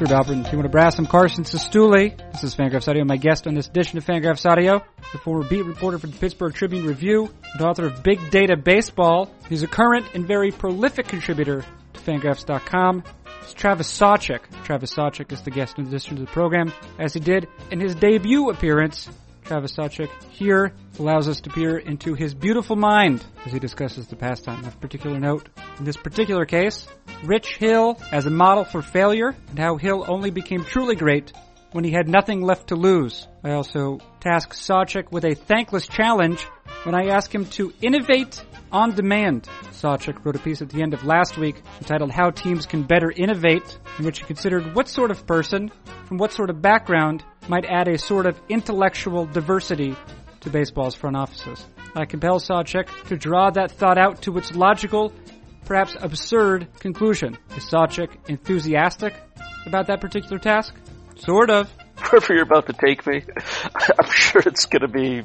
Third operator in Timona Brass. I'm Carson Cistulli. This is Fangraphs Audio. My guest on this edition of Fangraphs Audio, the former beat reporter for the Pittsburgh Tribune Review and author of Big Data Baseball. He's a current and very prolific contributor to Fangraphs.com. It's Travis Sawchik. Travis Sawchik is the guest in addition to the program, as he did in his debut appearance Travis Sawchik here allows us to peer into his beautiful mind as he discusses the pastime of particular note. In this particular case, Rich Hill as a model for failure and how Hill only became truly great when he had nothing left to lose. I also task Sawchik with a thankless challenge when I ask him to innovate on demand. Sawchik wrote a piece at the end of last week entitled How Teams Can Better Innovate, in which he considered what sort of person, from what sort of background, might add a sort of intellectual diversity to baseball's front offices. I compel Sawchik to draw that thought out to its logical, perhaps absurd conclusion. Is Sawchik enthusiastic about that particular task? Sort of. Wherever you're about to take me, I'm sure it's going to be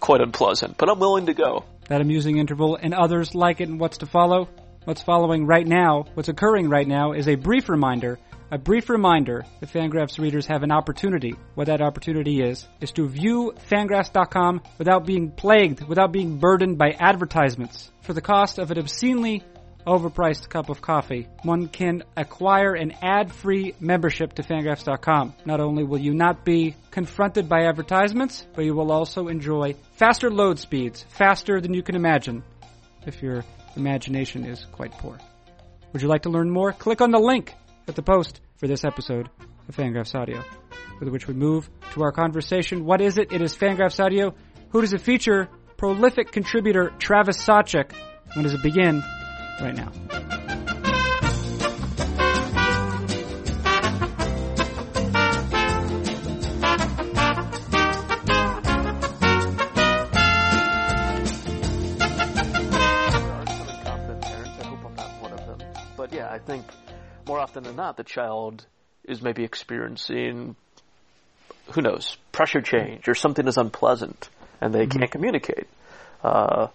quite unpleasant, but I'm willing to go. That amusing interval and others like it and what's to follow? What's following right now, what's occurring right now, is a brief reminder a brief reminder that Fangraphs readers have an opportunity. What that opportunity is, is to view Fangraphs.com without being plagued, without being burdened by advertisements. For the cost of an obscenely overpriced cup of coffee, one can acquire an ad-free membership to Fangraphs.com. Not only will you not be confronted by advertisements, but you will also enjoy faster load speeds, faster than you can imagine, if your imagination is quite poor. Would you like to learn more? Click on the link at the post for this episode of Fangraphs Audio, with which we move to our conversation. What is it? It is Fangraphs Audio. Who does it feature? Prolific contributor Travis Sawchik. When does it begin? Right now. But yeah, I think more often than not, the child is maybe experiencing, who knows, pressure change or something is unpleasant and they mm-hmm. can't communicate. Uh,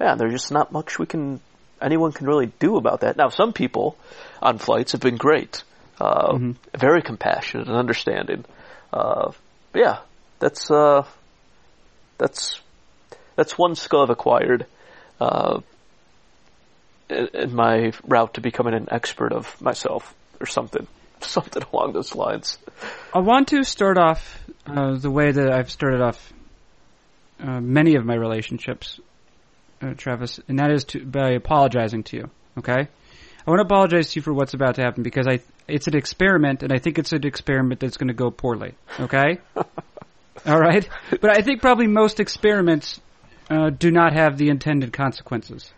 yeah, there's just not much we can, anyone can really do about that. Now, some people on flights have been great, uh, mm-hmm. very compassionate and understanding. Uh, yeah, that's, uh, that's, that's one skill I've acquired, uh, in my route to becoming an expert of myself or something, something along those lines. I want to start off uh, the way that I've started off uh, many of my relationships, uh, Travis, and that is to, by apologizing to you. Okay, I want to apologize to you for what's about to happen because I it's an experiment, and I think it's an experiment that's going to go poorly. Okay. All right, but I think probably most experiments uh, do not have the intended consequences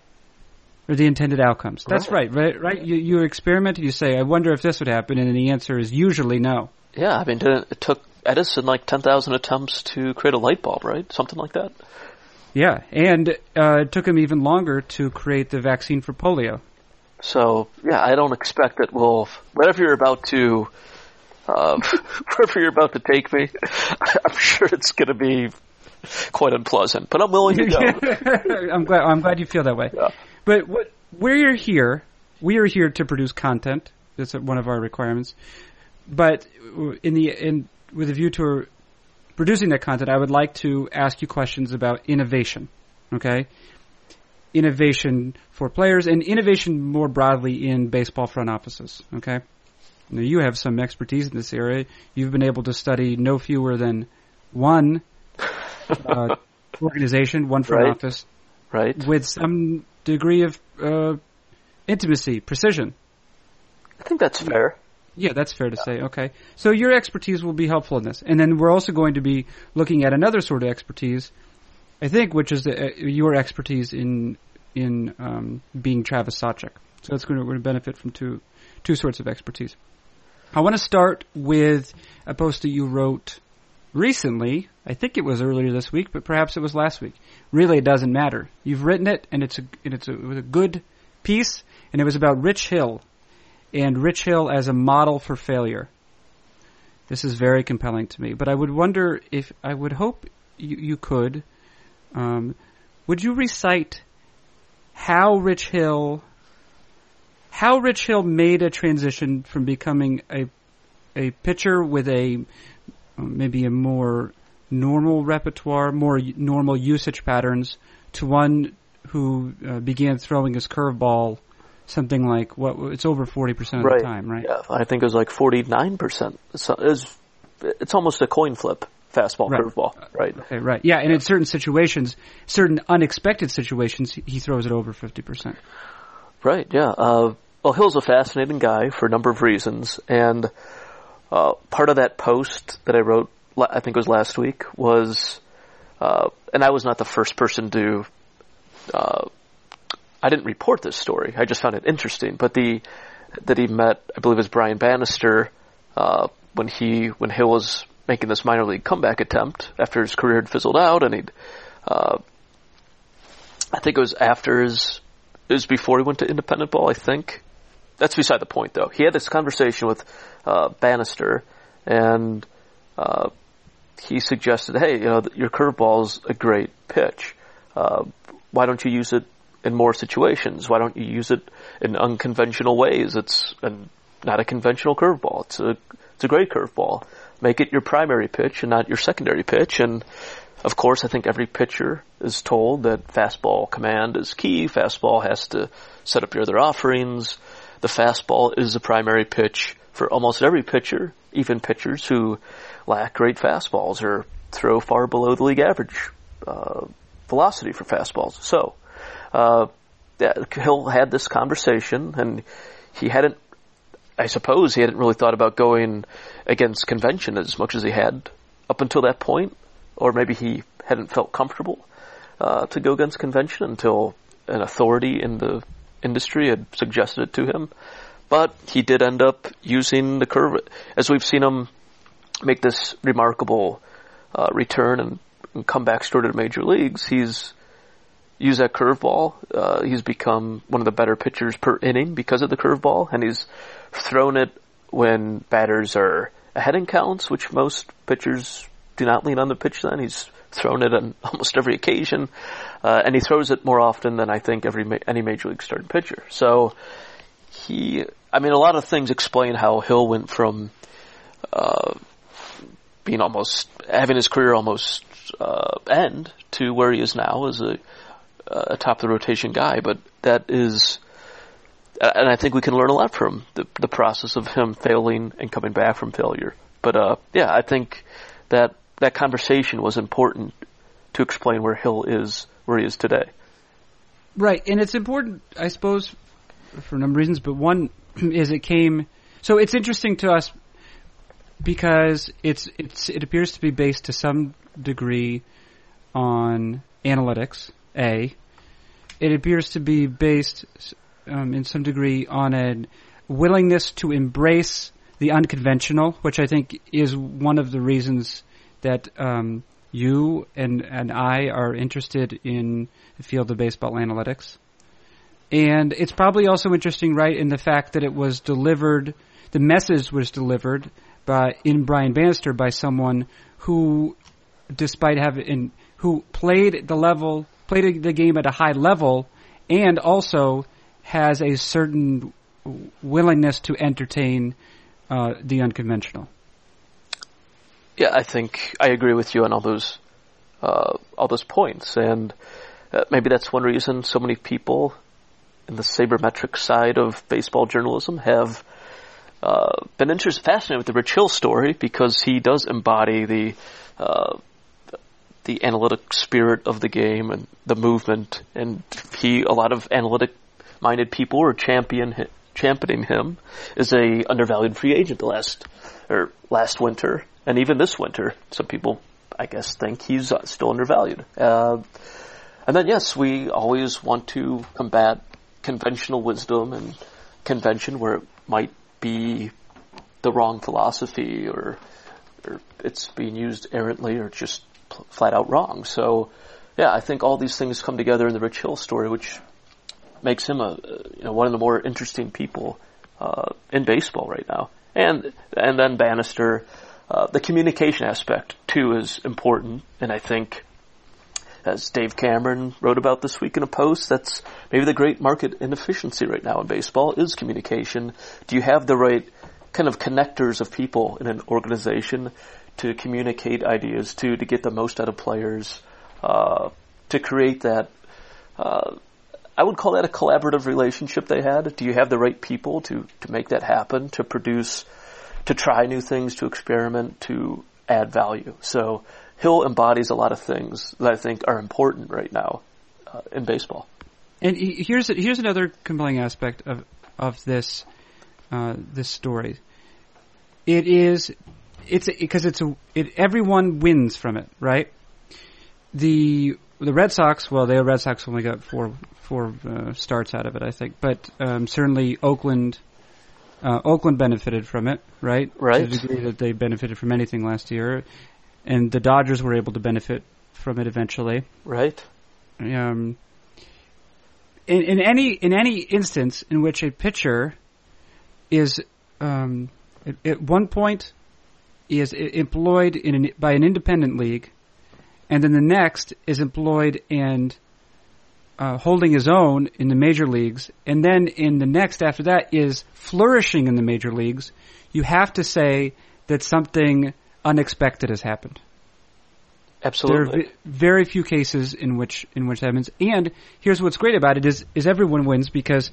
or the intended outcomes. That's right, right, right. You, you experiment, you say, I wonder if this would happen, and the answer is usually no. Yeah, I mean, it took Edison like 10,000 attempts to create a light bulb, right? Something like that. Yeah, and uh, it took him even longer to create the vaccine for polio. So, yeah, I don't expect that we'll, whatever you're about to, um, wherever you're about to take me, I'm sure it's going to be quite unpleasant, but I'm willing to go. I'm glad. I'm glad you feel that way. Yeah. But what we're here, we are here to produce content. That's one of our requirements. But in the in with a view to producing that content, I would like to ask you questions about innovation. Okay, innovation for players and innovation more broadly in baseball front offices. Okay, now you have some expertise in this area. You've been able to study no fewer than one uh, organization, one front right. office, right, with some degree of uh, intimacy, precision. I think that's fair. Yeah, that's fair to say. Okay. So your expertise will be helpful in this. And then we're also going to be looking at another sort of expertise, I think, which is the, uh, your expertise in in um, being Travis Sawchik. So it's going to, going to benefit from two two sorts of expertise. I want to start with a post that you wrote recently. I think it was earlier this week, but perhaps it was last week. Really, it doesn't matter. You've written it, and it's a and it's a, it was a good piece, and it was about Rich Hill, and Rich Hill as a model for failure. This is very compelling to me. But I would wonder if I would hope you, you could. Um, would you recite how Rich Hill, how Rich Hill made a transition from becoming a a pitcher with a maybe a more normal repertoire, more normal usage patterns, to one who uh, began throwing his curveball something like what it's over 40% of right. the time, right? Yeah, I think it was like 49%. It's, it's, it's almost a coin flip fastball Right. curveball, right? Okay, right. Yeah, and in certain situations, certain unexpected situations, he throws it over 50%. Right, yeah. Uh, well, Hill's a fascinating guy for a number of reasons, and uh, part of that post that I wrote, I think it was last week, was, uh, and I was not the first person to, uh, I didn't report this story. I just found it interesting, but the that he met, I believe, it was Brian Bannister uh, when he when Hill was making this minor league comeback attempt after his career had fizzled out, and he'd, uh, I think it was after his it was before he went to independent ball, I think. That's beside the point, though. He had this conversation with uh, Bannister, and uh, he suggested, "Hey, you know, your curveball's a great pitch. Uh, why don't you use it in more situations? Why don't you use it in unconventional ways? It's a, not a conventional curveball. It's a it's a great curveball. Make it your primary pitch and not your secondary pitch." And of course, I think every pitcher is told that fastball command is key. Fastball has to set up your other offerings. The fastball is the primary pitch for almost every pitcher, even pitchers who lack great fastballs or throw far below the league average uh, velocity for fastballs. So, uh, Hill had this conversation, and he hadn't. I suppose he hadn't really thought about going against convention as much as he had up until that point or maybe he hadn't felt comfortable uh, to go against convention until an authority in the industry had suggested it to him. But he did end up using the curve, as we've seen him make this remarkable uh, return and, and comeback story to the major leagues. He's used that curveball. Uh, he's become one of the better pitchers per inning because of the curveball, and he's thrown it when batters are ahead in counts, which most pitchers do not lean on the pitch then. He's thrown it on almost every occasion, uh, and he throws it more often than I think every ma- any major league starting pitcher. So he, I mean, a lot of things explain how Hill went from uh, being almost having his career almost uh, end to where he is now as a, a top of the rotation guy. But that is. And I think we can learn a lot from the, the process of him failing and coming back from failure. But uh, yeah, I think that that conversation was important to explain where Hill is where he is today. Right, and it's important, I suppose, for a number of reasons. But one is it came. So it's interesting to us because it's it's it appears to be based to some degree on analytics. A, it appears to be based um, in some degree on a willingness to embrace the unconventional, which I think is one of the reasons that um, you and and I are interested in the field of baseball analytics. And it's probably also interesting, right, in the fact that it was delivered, the message was delivered by in Brian Bannister by someone who, despite having who played at the level, played the game at a high level, and also has a certain willingness to entertain uh, the unconventional. Yeah, I think I agree with you on all those uh, all those points, and uh, maybe that's one reason so many people in the sabermetric side of baseball journalism have uh, been interested, fascinated with the Rich Hill story because he does embody the uh, the analytic spirit of the game and the movement, and he a lot of analytic minded people are champion championing him as a undervalued free agent the last or last winter and even this winter. Some people, I guess, think he's still undervalued. Uh, and then yes, we always want to combat conventional wisdom and convention where it might be the wrong philosophy or, or it's being used errantly or just flat out wrong. So, yeah, I think all these things come together in the Rich Hill story, which makes him a you know one of the more interesting people uh, in baseball right now. And and then Bannister, uh, the communication aspect too is important, and I think. As Dave Cameron wrote about this week in a post, that's maybe the great market inefficiency right now in baseball is communication. Do you have the right kind of connectors of people in an organization to communicate ideas to to get the most out of players, uh, to create that. Uh, I would call that a collaborative relationship they had. Do you have the right people to to make that happen? To produce, to try new things, to experiment, to add value. So Hill embodies a lot of things that I think are important right now uh, in baseball. And here's here's another compelling aspect of of this uh, this story. It is it's because it's a it everyone wins from it, right? The the Red Sox, well, the Red Sox only got four four uh, starts out of it, I think, but um, certainly Oakland. Uh, Oakland benefited from it, right? Right. To the degree that they benefited from anything last year, and the Dodgers were able to benefit from it eventually. Right. Um, in, in any in any instance in which a pitcher is um, at, at, one point is employed in an, by an independent league, and then the next is employed and uh, holding his own in the major leagues, and then in the next after that is flourishing in the major leagues. You have to say that something unexpected has happened. Absolutely. There are very few cases in which in which that happens. And here's what's great about it is is everyone wins because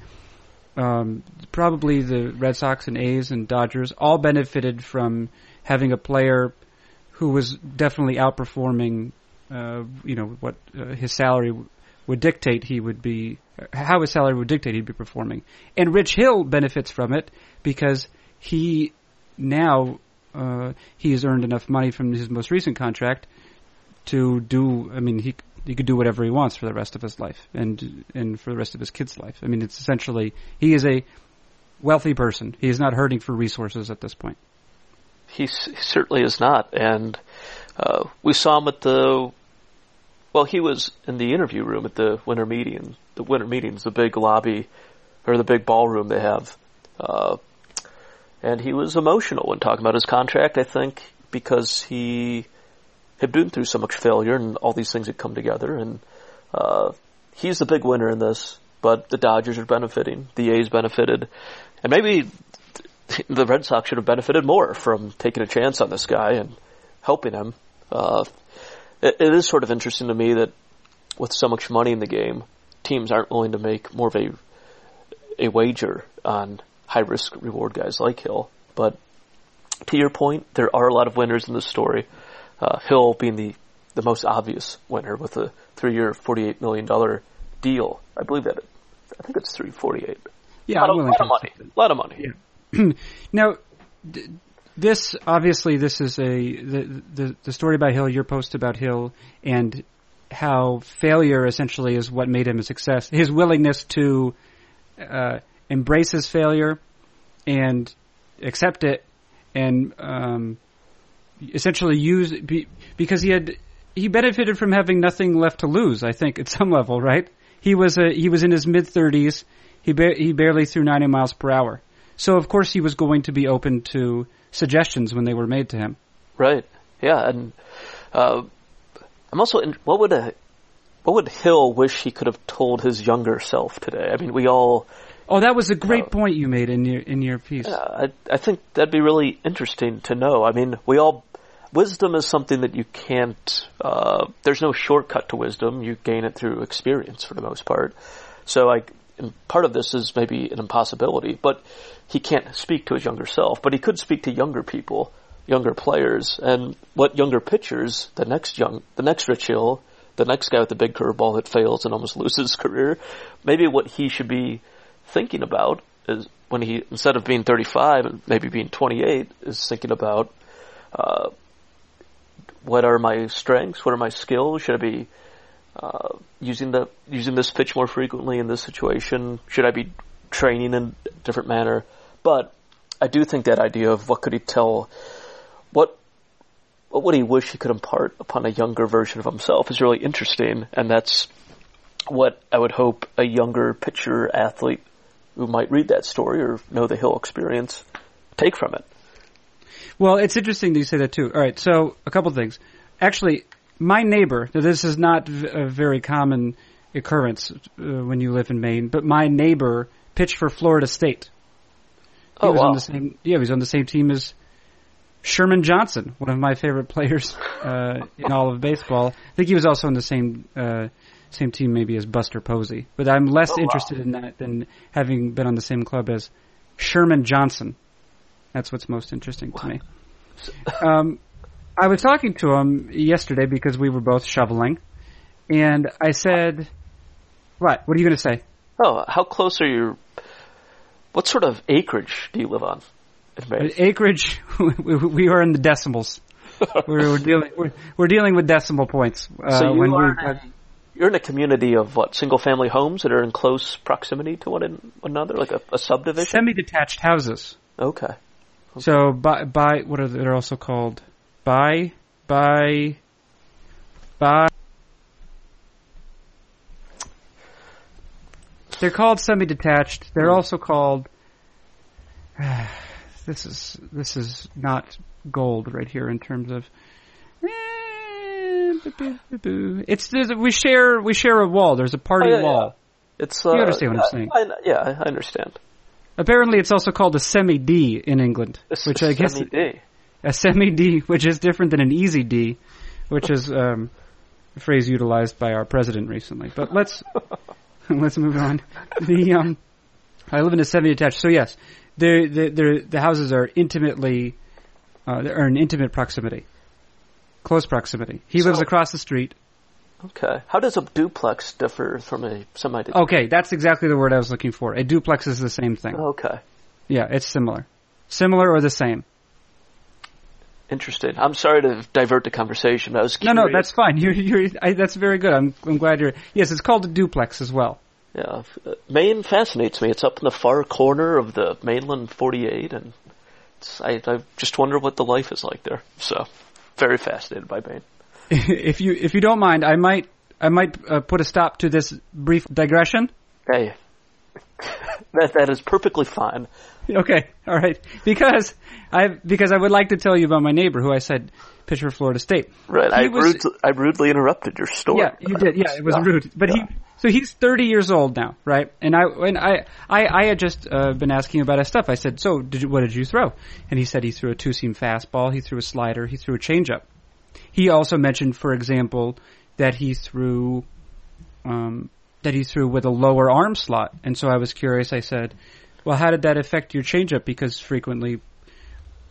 um, probably the Red Sox and A's and Dodgers all benefited from having a player who was definitely outperforming, uh, you know, what uh, his salary would dictate he would be, how his salary would dictate he'd be performing. And Rich Hill benefits from it because he now uh, he has earned enough money from his most recent contract to do. I mean, he he could do whatever he wants for the rest of his life and and for the rest of his kids' life. I mean, it's essentially he is a wealthy person. He is not hurting for resources at this point. He, certainly is not, and uh, we saw him at the. Well, he was in the interview room at the winter meeting. The winter meetings, the big lobby or the big ballroom they have, uh, and he was emotional when talking about his contract. I think because he had been through so much failure and all these things had come together and uh, he's the big winner in this, but the Dodgers are benefiting, the A's benefited, and maybe the Red Sox should have benefited more from taking a chance on this guy and helping him. Uh, it, it is sort of interesting to me that with so much money in the game, teams aren't willing to make more of a a wager on high risk reward guys like Hill. But to your point, there are a lot of winners in this story uh, Hill being the, the most obvious winner with a three-year, $48 million deal. I believe that, I think it's 348 Yeah, a lot, of, lot of money. A lot of money. Yeah. now, d- this obviously this is a the, the the story about Hill, your post about Hill, and how failure essentially is what made him a success. His willingness to uh, embrace his failure and accept it, and um, essentially use be, because he had he benefited from having nothing left to lose. I think at some level, right? He was a he was in his mid thirties. He ba- he barely threw 90 miles per hour. So of course he was going to be open to suggestions when they were made to him. Right. Yeah, and uh, I'm also in, what would a what would Hill wish he could have told his younger self today? I mean, we all. Oh, that was a great uh, point you made in your in your piece. Yeah, I, I think that'd be really interesting to know. I mean, we all wisdom is something that you can't. Uh, there's no shortcut to wisdom. You gain it through experience for the most part. So, like, part of this is maybe an impossibility, but he can't speak to his younger self. But he could speak to younger people, younger players, and what younger pitchers, the next young, the next Rich Hill, the next guy with the big curveball that fails and almost loses his career. Maybe what he should be thinking about is when he instead of being 35 and maybe being 28 is thinking about uh, what are my strengths? What are my skills? Should I be uh, using the using this pitch more frequently in this situation? Should I be training in a different manner? But I do think that idea of what could he tell, what what would he wish he could impart upon a younger version of himself is really interesting, and that's what I would hope a younger pitcher athlete who might read that story or know the Hill experience take from it. Well, it's interesting that you say that too. All right, so a couple things. Actually, my neighbor. This is not a very common occurrence uh, when you live in Maine, but my neighbor pitched for Florida State. He Oh, was wow. on the same. Yeah, he was on the same team as Sherman Johnson, one of my favorite players uh, in all of baseball. I think he was also on the same uh, same team maybe as Buster Posey. But I'm less Oh, wow. interested in that than having been on the same club as Sherman Johnson. That's what's most interesting to me. Um, I was talking to him yesterday because we were both shoveling, and I said, "What? What are you going to say?" Oh, how close are you? What sort of acreage do you live on? Acreage, we, are in the decimals. we're, we're dealing we're, we're dealing with decimal points. Uh, So you when are we, in a- You're in a community of what single family homes that are in close proximity to one another, like a, a subdivision. semi-detached houses. okay. So by by what are they, they're also called? By by by. They're called semi-detached. They're also called. this is this is not gold right here in terms of. It's we share we share a wall. There's a party Oh, yeah, wall. It's uh, You understand what I'm saying. I, yeah, I understand. Apparently, it's also called a semi D in England, This which I guess semi-D. a semi D, which is different than an easy D, which is um, a phrase utilized by our president recently. But let's let's move on. The um, I live in a semi-detached, so yes, the the the, houses are intimately uh, are in intimate proximity, close proximity. He lives across the street. Okay. How does a duplex differ from a semi-detached? Okay, that's exactly the word I was looking for. A duplex is the same thing. Okay. Yeah, it's similar, similar or the same. Interesting. I'm sorry to divert the conversation. I was No, no, that's fine. You're, you're, I, that's very good. I'm, I'm glad you're. Yes, it's called a duplex as well. Yeah, Maine fascinates me. It's up in the far corner of the mainland 48, and it's, I, I just wonder what the life is like there. So, very fascinated by Maine. if you, if you don't mind, I might, I might uh, put a stop to this brief digression. Hey, that that is perfectly fine. Okay, all right. Because I, because I would like to tell you about my neighbor, who I said pitcher for Florida State. Right, He I, was- rude, I rudely interrupted your story. Yeah, you did. Yeah, it was Yeah. rude. But Yeah. he, so he's 30 years old now, right? And I, and I, I, I had just uh, been asking about his stuff. I said, "So, did you, what did you throw?" And he said he threw a two-seam fastball, he threw a slider, he threw a changeup. He also mentioned, for example, that he threw, um, that he threw with a lower arm slot. And so I was curious. I said, "Well, how did that affect your changeup?" Because frequently,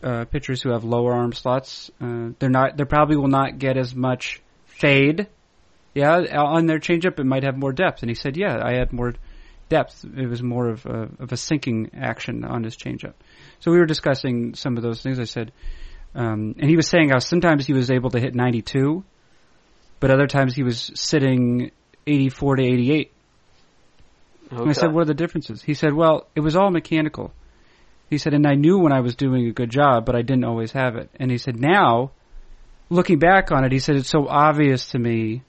uh, pitchers who have lower arm slots, uh, they're not, they probably will not get as much fade. Yeah, on their changeup, it might have more depth. And he said, "Yeah, I had more depth. It was more of a, of a sinking action on his changeup." So we were discussing some of those things. I said, um, and he was saying how sometimes he was able to hit 92, but other times he was sitting 84 to 88. Okay. And I said, what are the differences? He said, well, it was all mechanical. He said, and I knew when I was doing a good job, but I didn't always have it. And he said, now, looking back on it, he said, it's so obvious to me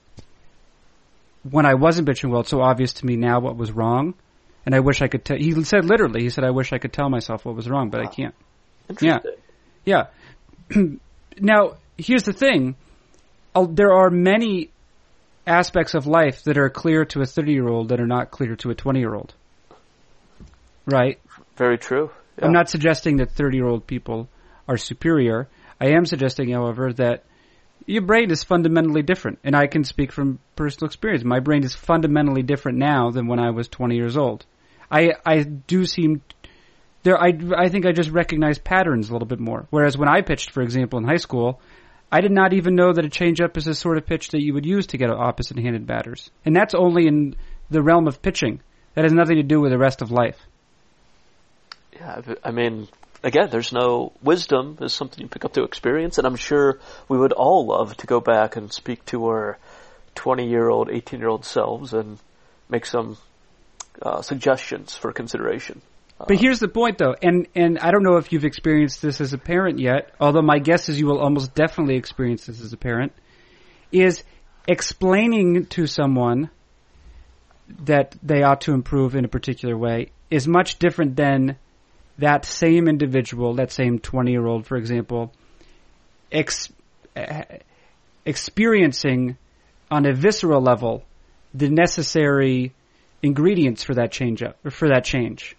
when I wasn't pitching well, it's so obvious to me now what was wrong. And I wish I could tell, he said literally, he said, I wish I could tell myself what was wrong, but I can't. Interesting. Yeah. now, here's the thing. There are many aspects of life that are clear to a 30 year old that are not clear to a 20 year old. Right? Very true. Yeah. I'm not suggesting that 30 year old people are superior. I am suggesting, however, that your brain is fundamentally different. And I can speak from personal experience. My brain is fundamentally different now than when I was 20 years old. I, I do seem there I, I think I just recognize patterns a little bit more. Whereas when I pitched, for example, in high school, I did not even know that a changeup is the sort of pitch that you would use to get opposite-handed batters, and that's only in the realm of pitching. That has nothing to do with the rest of life. Yeah, I mean, again, there's no wisdom is something you pick up through experience, and I'm sure we would all love to go back and speak to our 20 year old, 18 year old selves and make some uh, suggestions for consideration. But here's the point, though, and and I don't know if you've experienced this as a parent yet. Although my guess is you will almost definitely experience this as a parent. Is explaining to someone that they ought to improve in a particular way is much different than that same individual, that same 20 year old, for example, ex- experiencing on a visceral level the necessary ingredients for that change up, for that change.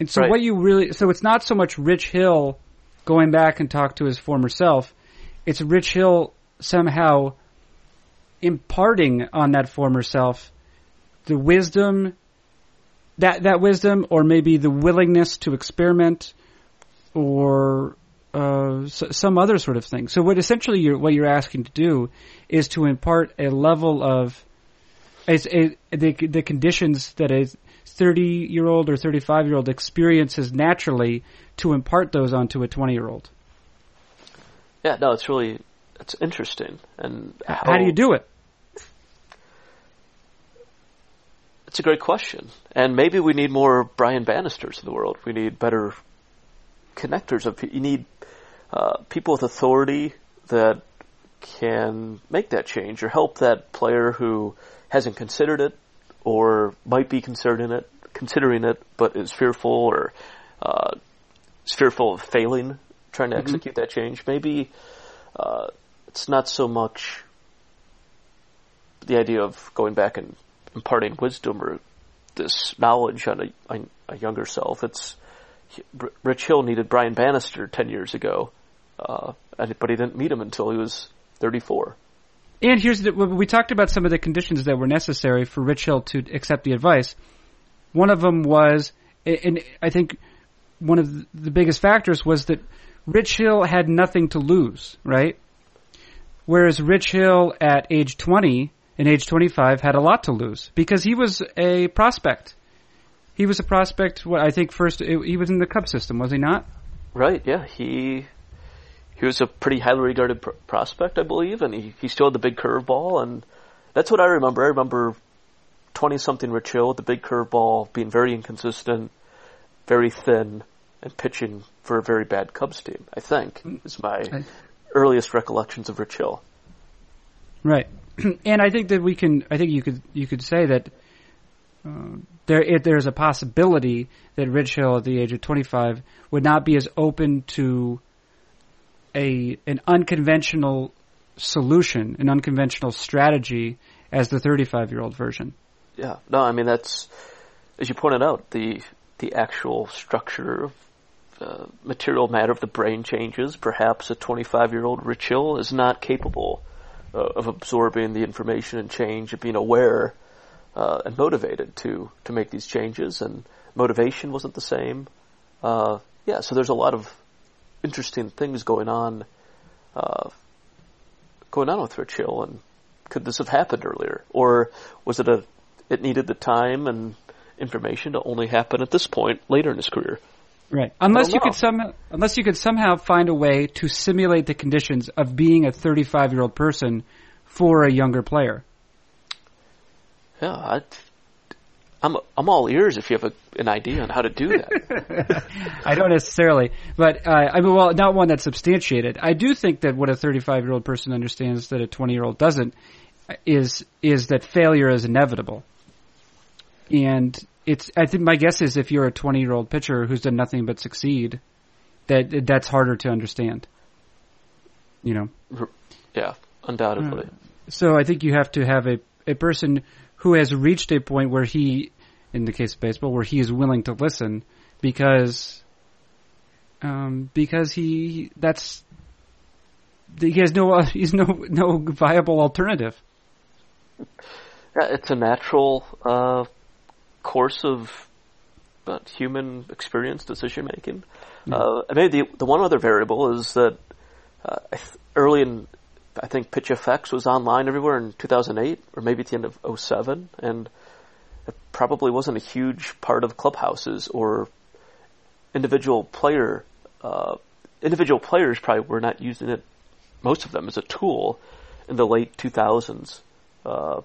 And so Right. what you really so it's not so much Rich Hill going back and talk to his former self. It's Rich Hill somehow imparting on that former self the wisdom that that wisdom or maybe the willingness to experiment or uh, some other sort of thing. So what essentially you're, what you're asking to do is to impart a level of a, the the conditions that a 30 year old or 35 year old experiences naturally to impart those onto a 20 year old. Yeah, no, it's really it's interesting. And How do you do it? It's a great question, and maybe we need more Brian Bannisters in the world. We need better connectors of. You need uh, people with authority that can make that change or help that player who hasn't considered it or might be considering it, considering it, but is fearful or uh, is fearful of failing trying to execute that change. Maybe uh, it's not so much the idea of going back and imparting wisdom or this knowledge on a, on a younger self. It's Rich Hill needed Brian Bannister ten years ago, uh, but he didn't meet him until he was 34. And here's the, we talked about some of the conditions that were necessary for Rich Hill to accept the advice. One of them was, and I think one of the biggest factors was that Rich Hill had nothing to lose, right? Whereas Rich Hill at age 20 and age 25 had a lot to lose because he was a prospect. He was a prospect. What I think first he was in the Cub system, was he not? Right? Yeah, he he was a pretty highly regarded pr- prospect, I believe, and he he still had the big curveball, and that's what I remember. I remember twenty something Rich Hill with the big curveball being very inconsistent, very thin, and pitching for a very bad Cubs team. I think is my I- earliest recollections of Rich Hill. Right, and I think that we can. I think you could you could say that uh, there if there's a possibility that Rich Hill at the age of 25 would not be as open to a an unconventional solution, an unconventional strategy as the 35 year old version. Yeah, no, I mean that's as you pointed out the the actual structure of uh, material matter of the brain changes. Perhaps a 25 year old Rich Hill is not capable uh, of absorbing the information and change, of being aware uh, and motivated to to make these changes. And motivation wasn't the same. Uh, yeah, so there's a lot of interesting things going on uh, going on with Rich Hill, and could this have happened earlier, or was it a it needed the time and information to only happen at this point later in his career? Right. Unless you could somehow, unless you could somehow find a way to simulate the conditions of being a 35 year old person for a younger player. Yeah, I, I'm I'm all ears if you have a, an idea on how to do that. I don't necessarily, but uh, I mean, well, not one that's substantiated. I do think that what a 35 year old person understands that a 20 year old doesn't is is that failure is inevitable, and it's. I think my guess is if you're a 20 year old pitcher who's done nothing but succeed, that that's harder to understand. You know, yeah, undoubtedly. so I think you have to have a a person who has reached a point where he, in the case of baseball, where he is willing to listen because, um, because he that's he has no uh, he's no no viable alternative. It's a natural uh, course of uh, human experience decision making. Uh, and maybe the, the one other variable is that uh, early in, I think Pitch FX was online everywhere in 2008, or maybe at the end of 07, and it probably wasn't a huge part of clubhouses or individual player. Uh, individual players probably were not using it, most of them, as a tool in the late 2000s. Uh,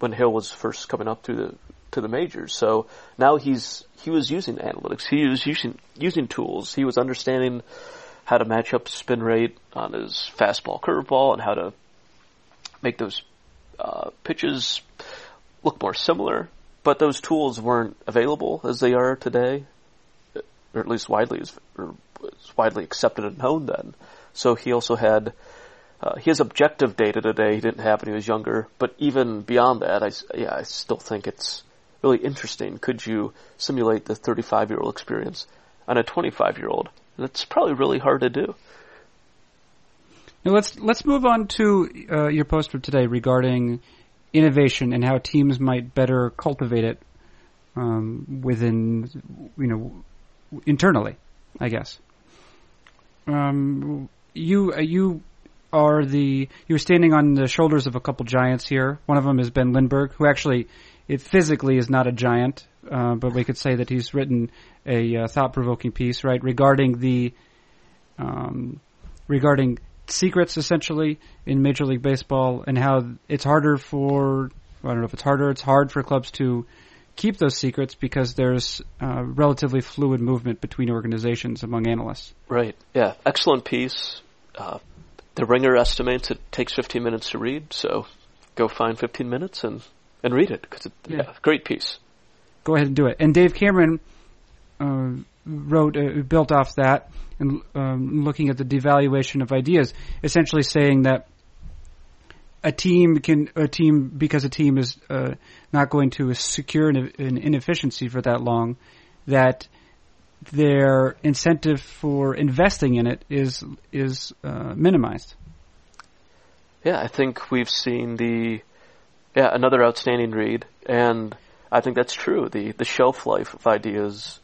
when Hill was first coming up to the to the majors. So now he's he was using analytics. He was using using tools. He was understanding how to match up spin rate on his fastball curveball and how to make those uh, pitches look more similar. But those tools weren't available as they are today, or at least widely or widely accepted and known then. So he also had uh, has objective data today he didn't have when he was younger, but even beyond that, I, yeah, I still think it's really interesting. Could you simulate the 35 year old experience on a 25 year old? That's probably really hard to do. Now let's let's move on to uh, your post for today regarding innovation and how teams might better cultivate it um, within, you know, internally. I guess. Um, you uh, you are the you're standing on the shoulders of a couple giants here. One of them is Ben Lindbergh, who actually it physically is not a giant, uh, but we could say that he's written a uh, thought-provoking piece, right, regarding the um, regarding secrets essentially in Major League Baseball and how it's harder for I don't know if it's harder. It's hard for clubs to keep those secrets because there's uh, relatively fluid movement between organizations among analysts. Right. Yeah. Excellent piece. Uh, the Ringer estimates it takes 15 minutes to read, so go find 15 minutes and and read it because yeah. yeah. great piece. Go ahead and do it. And Dave Cameron uh, wrote uh, built off that and um, looking at the devaluation of ideas, essentially saying that a team can a team because a team is uh, not going to secure an, an, inefficiency for that long that their incentive for investing in it is is uh, minimized. Yeah, I think we've seen the yeah another outstanding read, and I think that's true. the The shelf life of ideas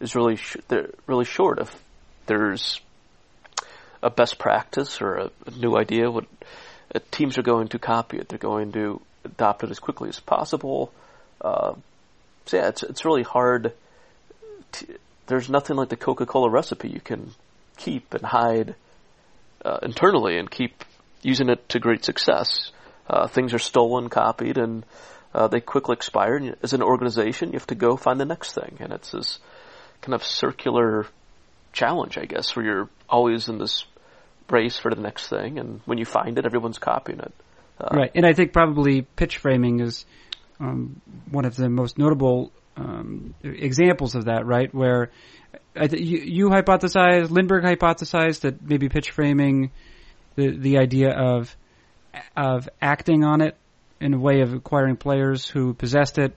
is really sh- they're really short. If there's a best practice or a, a new idea, what uh, teams are going to copy it. They're going to adopt it as quickly as possible. Uh, so yeah, it's it's really hard. There's nothing like the Coca-Cola recipe you can keep and hide uh, internally and keep using it to great success. Uh, things are stolen, copied, and uh, they quickly expire. And as an organization, you have to go find the next thing, and it's this kind of circular challenge, I guess, where you're always in this race for the next thing, and when you find it, everyone's copying it. Uh, right, and I think probably pitch framing is um, one of the most notable um, examples of that. Right, where th- you, you hypothesized, Lindbergh hypothesized that maybe pitch framing, the the idea of of acting on it in a way of acquiring players who possessed it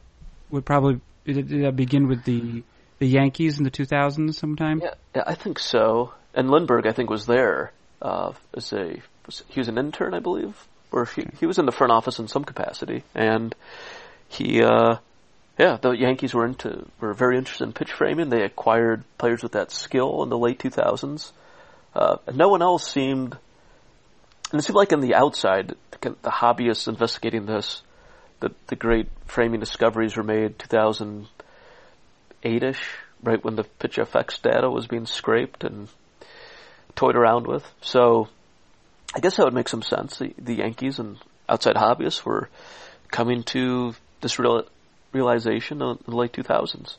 would probably begin with the the Yankees in the 2000s sometime. Yeah, yeah, I think so. And Lindbergh, I think, was there uh, as a he was an intern, I believe, or he, he was in the front office in some capacity, and he, uh, yeah, the Yankees were into were very interested in pitch framing. They acquired players with that skill in the late 2000s. Uh, and no one else seemed, and it seemed like on the outside, the, hobbyists investigating this, the the great framing discoveries were made 2008ish, right when the pitch FX data was being scraped and toyed around with. So I guess that would make some sense. The, the Yankees and outside hobbyists were coming to this real, realization in the late 2000s.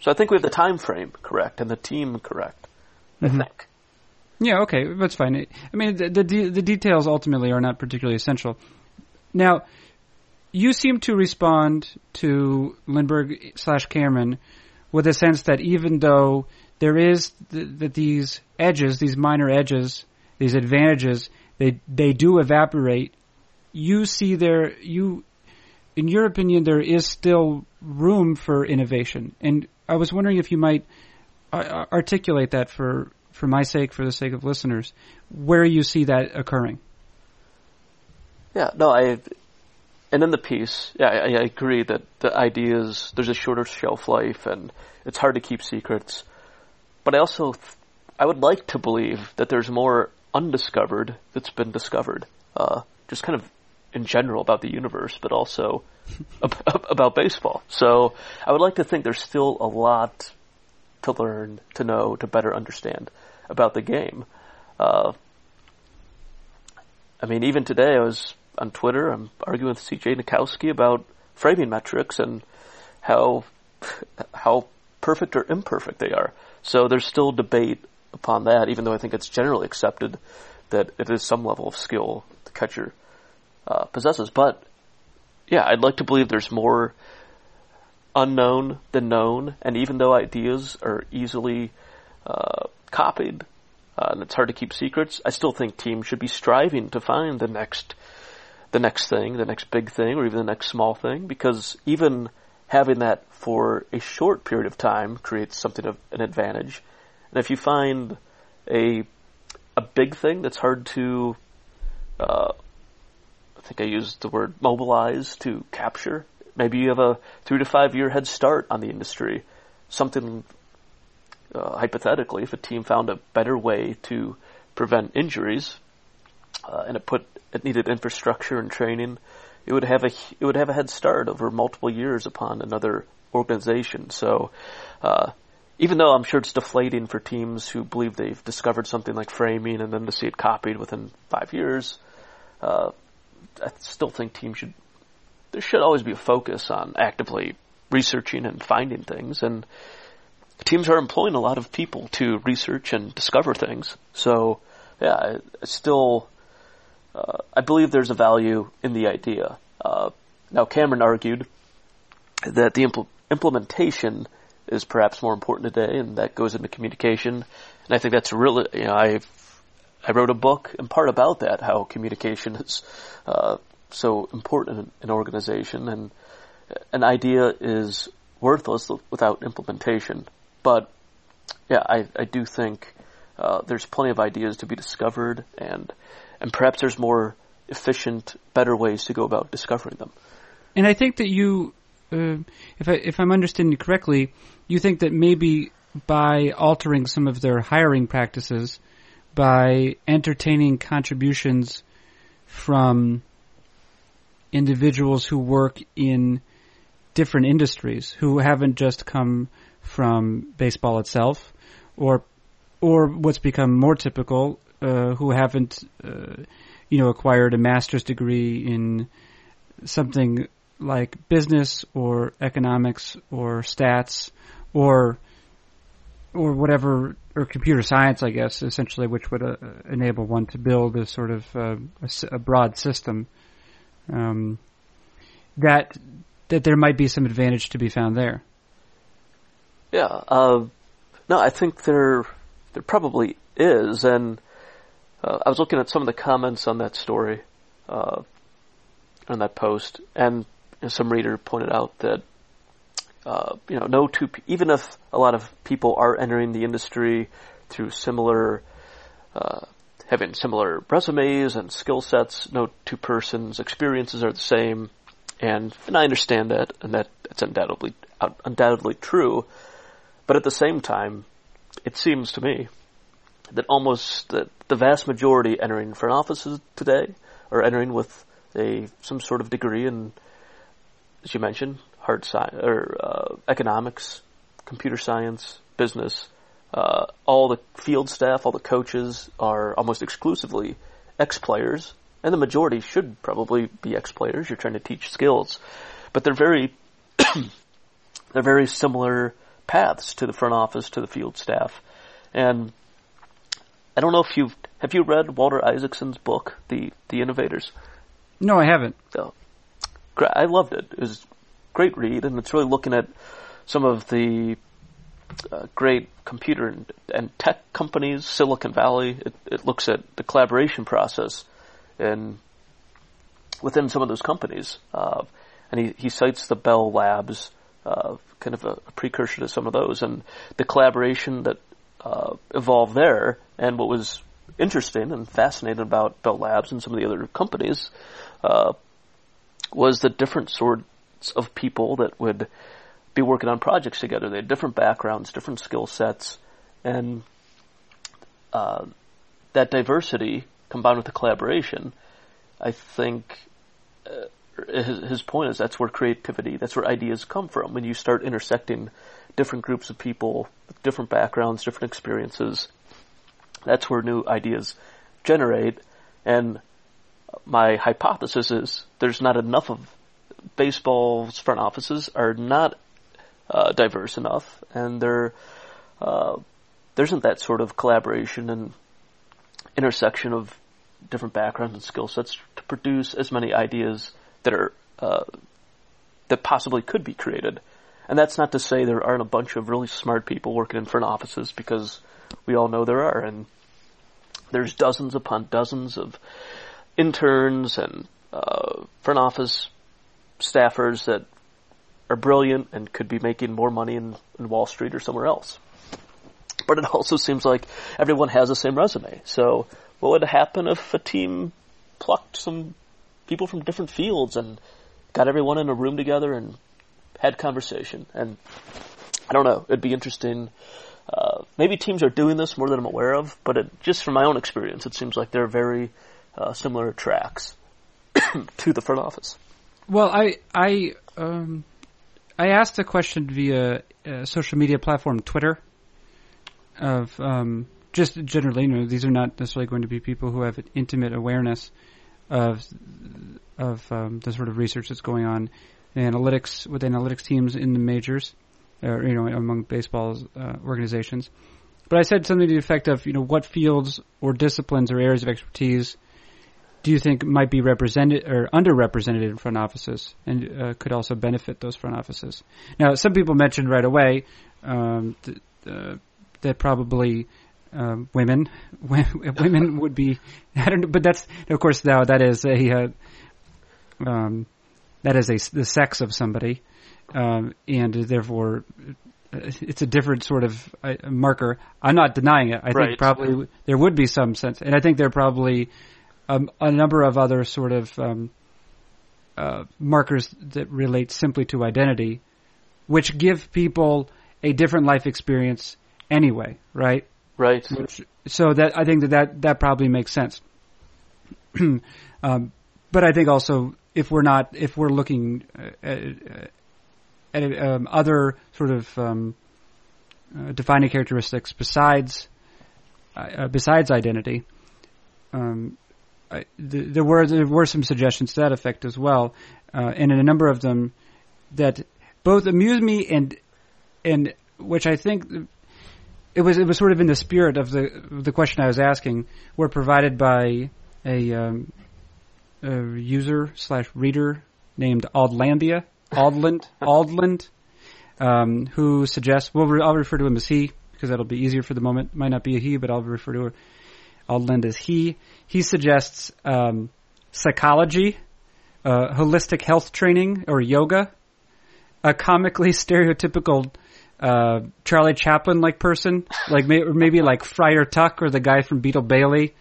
So I think we have the time frame correct and the team correct. Mm-hmm. I think. Yeah, okay, that's fine. I mean, the, the, the details ultimately are not particularly essential. Now, you seem to respond to Lindbergh slash Cameron with a sense that even though there is th- that these edges, these minor edges, these advantages, they they do evaporate. You see there, you, in your opinion, there is still room for innovation, and I was wondering if you might uh, articulate that for for my sake, for the sake of listeners, where you see that occurring. Yeah, no, I, and in the piece, yeah, I, I agree that the ideas there's a shorter shelf life, and it's hard to keep secrets. But I also, I would like to believe that there's more undiscovered that's been discovered. Uh, just kind of in general about the universe, but also about baseball. So I would like to think there's still a lot to learn, to know, to better understand about the game. Uh, I mean, even today I was on Twitter. I'm arguing with C.J. Nitkowski about framing metrics and how how perfect or imperfect they are. So there's still debate upon that, even though I think it's generally accepted that it is some level of skill the catcher uh, possesses. But yeah, I'd like to believe there's more unknown than known, and even though ideas are easily uh, copied uh, and it's hard to keep secrets, I still think teams should be striving to find the next the next thing, the next big thing, or even the next small thing, because even having that for a short period of time creates something of an advantage. And if you find a a big thing that's hard to, uh, I think I used the word mobilize to capture. Maybe you have a three to five year head start on the industry. Something, uh, hypothetically, if a team found a better way to prevent injuries, uh, and it put it needed infrastructure and training, it would have a it would have a head start over multiple years upon another organization. So, uh, even though I'm sure it's deflating for teams who believe they've discovered something like framing and then to see it copied within five years, uh, I still think teams should. There should always be a focus on actively researching and finding things, and teams are employing a lot of people to research and discover things. So, yeah, I, I still uh, I believe there's a value in the idea. Uh, now, Cameron argued that the impl- implementation is perhaps more important today, and that goes into communication. And I think that's really, you know, I I wrote a book in part about that, how communication is uh, so important in an organization, and an idea is worthless without implementation. But yeah, I I do think uh, there's plenty of ideas to be discovered, and and perhaps there's more efficient, better ways to go about discovering them. And I think that you, uh, if I if I'm understanding you correctly, you think that maybe by altering some of their hiring practices, by entertaining contributions from individuals who work in different industries, who haven't just come from baseball itself, or or what's become more typical, uh, who haven't, uh, you know, acquired a master's degree in something like business or economics or stats or or whatever or computer science, I guess, essentially, which would uh, enable one to build a sort of uh, a, a, broad system. Um, that that there might be some advantage to be found there. Yeah, uh, no, I think there there probably is, and uh, I was looking at some of the comments on that story, uh, on that post, and some reader pointed out that, uh, you know, no two, even if a lot of people are entering the industry through similar, uh, having similar resumes and skill sets, no two persons' experiences are the same, and, and I understand that, and that it's undoubtedly, undoubtedly true, but at the same time, it seems to me that almost the, the vast majority entering front offices today are entering with a some sort of degree in, as you mentioned, hard science or uh, economics, computer science, business. Uh, all the field staff, all the coaches are almost exclusively ex-players, and the majority should probably be ex-players. You're trying to teach skills, but they're very they're very similar paths to the front office, to the field staff, and I don't know if you've have you read Walter Isaacson's book, The The Innovators? No, I haven't. Oh, I loved it. It was a great read, and it's really looking at some of the uh, great computer and, and, tech companies, Silicon Valley. It, it, looks at the collaboration process and within some of those companies. Uh, and he, he cites the Bell Labs, uh, kind of a, a, precursor to some of those, and the collaboration that uh, evolved there. And what was interesting and fascinating about Bell Labs and some of the other companies uh, was the different sorts of people that would be working on projects together. They had different backgrounds, different skill sets, and uh, that diversity combined with the collaboration, I think. Uh, his, his point is that's where creativity, that's where ideas come from. When you start intersecting different groups of people different backgrounds, different experiences. That's where new ideas generate. And my hypothesis is there's not enough of baseball's front offices are not uh, diverse enough, and there uh, there isn't that sort of collaboration and intersection of different backgrounds and skill sets to produce as many ideas that are uh, that possibly could be created. And that's not to say there aren't a bunch of really smart people working in front offices because we all know there are. And there's dozens upon dozens of interns and uh, front office staffers that are brilliant and could be making more money in, in Wall Street or somewhere else. But it also seems like everyone has the same resume. So what would happen if a team plucked some people from different fields and got everyone in a room together and had conversation? And I don't know. It'd be interesting. Uh, maybe teams are doing this more than I'm aware of, but it, just from my own experience, it seems like they're very uh, similar tracks to the front office. Well, I I um, I asked a question via uh, social media platform Twitter of um, just generally, you know, these are not necessarily going to be people who have intimate awareness of of um, the sort of research that's going on in analytics with analytics teams in the majors, or you know, among baseball uh, organizations. But I said something to the effect of, you know, what fields or disciplines or areas of expertise do you think might be represented or underrepresented in front offices and uh, could also benefit those front offices? Now, some people mentioned right away um, th- uh, that probably um, women women would be I don't know, but that's of course now that is a uh, um, that is a the sex of somebody um, and therefore uh, it's a different sort of uh, marker. I'm not denying it. I right. think probably there would be some sense, and I think there probably um, a number of other sort of um, uh, markers that relate simply to identity, which give people a different life experience anyway, right? Right. Which, so that I think that that, that probably makes sense. um, but I think also if we're not if we're looking at, at um, other sort of um, uh, defining characteristics besides uh, besides identity, um, I, th- there were there were some suggestions to that effect as well, uh, and in a number of them that both amused me and and which I think it was it was sort of in the spirit of the the question I was asking, were provided by a, um, a user slash reader named Aldlandia Aldland Aldland, um, who suggests well I'll refer to him as he because that'll be easier for the moment. Might not be a he, but I'll refer to Aldland as he. He suggests um, psychology, uh, holistic health training or yoga, a comically stereotypical uh, Charlie Chaplin like person, like may- maybe like Friar Tuck or the guy from Beetle Bailey,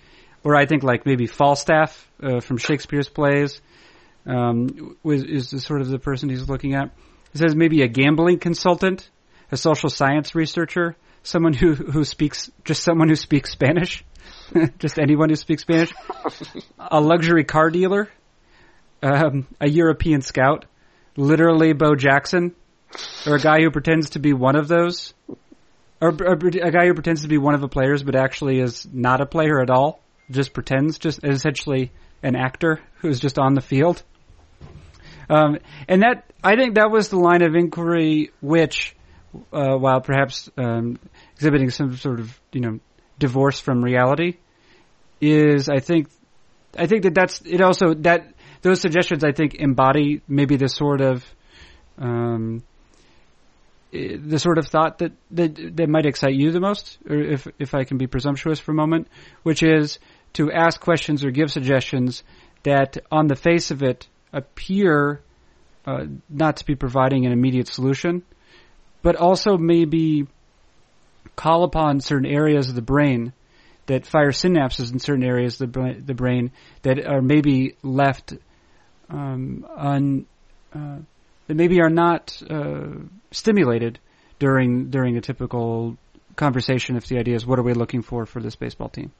or I think like maybe Falstaff uh, from Shakespeare's plays, um, was, is sort of the person he's looking at. He says maybe a gambling consultant, a social science researcher, someone who who speaks just someone who speaks Spanish, just anyone who speaks Spanish, a luxury car dealer, um, a European scout, literally Bo Jackson. Or a guy who pretends to be one of those, or, or, a guy who pretends to be one of the players but actually is not a player at all, just pretends, just essentially an actor who's just on the field. Um, and that I think that was the line of inquiry which, uh, while perhaps um, exhibiting some sort of you know divorce from reality, is I think I think that that's it. Also, that those suggestions I think embody maybe the sort of um, the sort of thought that, that that might excite you the most, or if if I can be presumptuous for a moment, which is to ask questions or give suggestions that, on the face of it, appear uh, not to be providing an immediate solution, but also maybe call upon certain areas of the brain that fire synapses in certain areas of the, brain that are maybe left um, un. Uh, that maybe are not uh, stimulated during during a typical conversation. If the idea is, what are we looking for for this baseball team?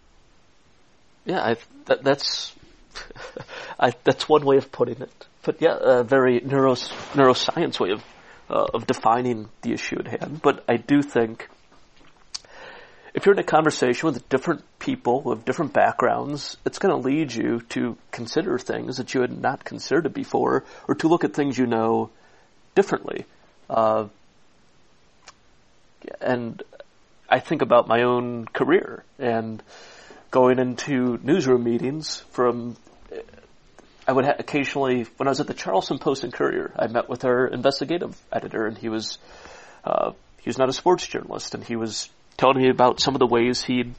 Yeah, that, that's I, that's one way of putting it. But yeah, a very neuros, neuroscience way of uh, of defining the issue at hand. But I do think if you're in a conversation with different people with different backgrounds, it's going to lead you to consider things that you had not considered before, or to look at things you know differently. Uh, and I think about my own career and going into newsroom meetings from I would ha- occasionally, when I was at the Charleston Post and Courier, I met with our investigative editor, and he was uh, he was not a sports journalist, and he was telling me about some of the ways he'd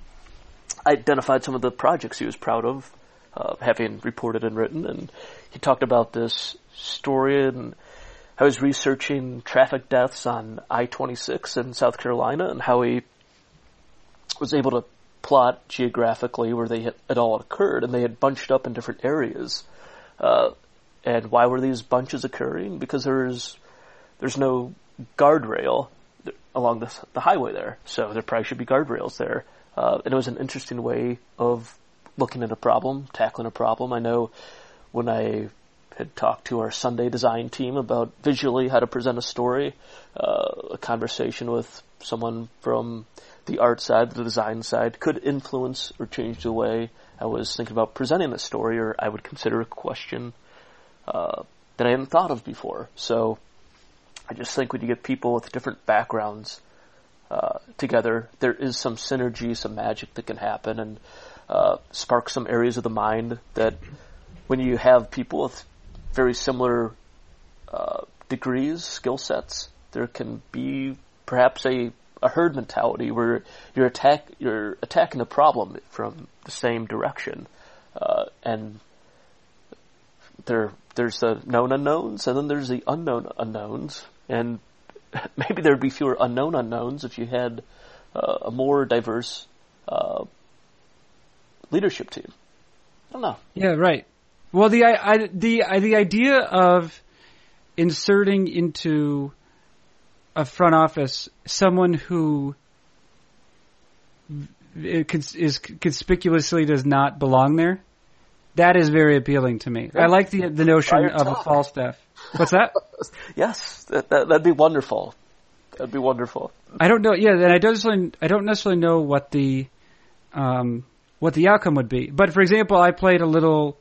identified some of the projects he was proud of, uh, having reported and written, and he talked about this story and I was researching traffic deaths on I-26 in South Carolina and how he was able to plot geographically where they had, all occurred, and they had bunched up in different areas. Uh, and why were these bunches occurring? Because there's there's no guardrail along the, the highway there, so there probably should be guardrails there. Uh, and it was an interesting way of looking at a problem, tackling a problem. I know when I had talked to our Sunday design team about visually how to present a story, uh, a conversation with someone from the art side, the design side, could influence or change the way I was thinking about presenting a story, or I would consider a question uh, that I hadn't thought of before. So I just think when you get people with different backgrounds uh, together, there is some synergy, some magic that can happen, and uh, spark some areas of the mind that when you have people with very similar uh, degrees, skill sets, there can be perhaps a a herd mentality where you're attack you're attacking the problem from the same direction, uh, and there there's the known unknowns, and then there's the unknown unknowns, and maybe there'd be fewer unknown unknowns if you had uh, a more diverse uh, leadership team. I don't know. Yeah, right. Well, the I, the the idea of inserting into a front office someone who is conspicuously does not belong there. That is very appealing to me. I like the the notion of a Falstaff. What's that? yes, that, that would be wonderful. That'd be wonderful. I don't know. Yeah, and I don't. I don't necessarily know what the um, what the outcome would be. But for example, I played a little.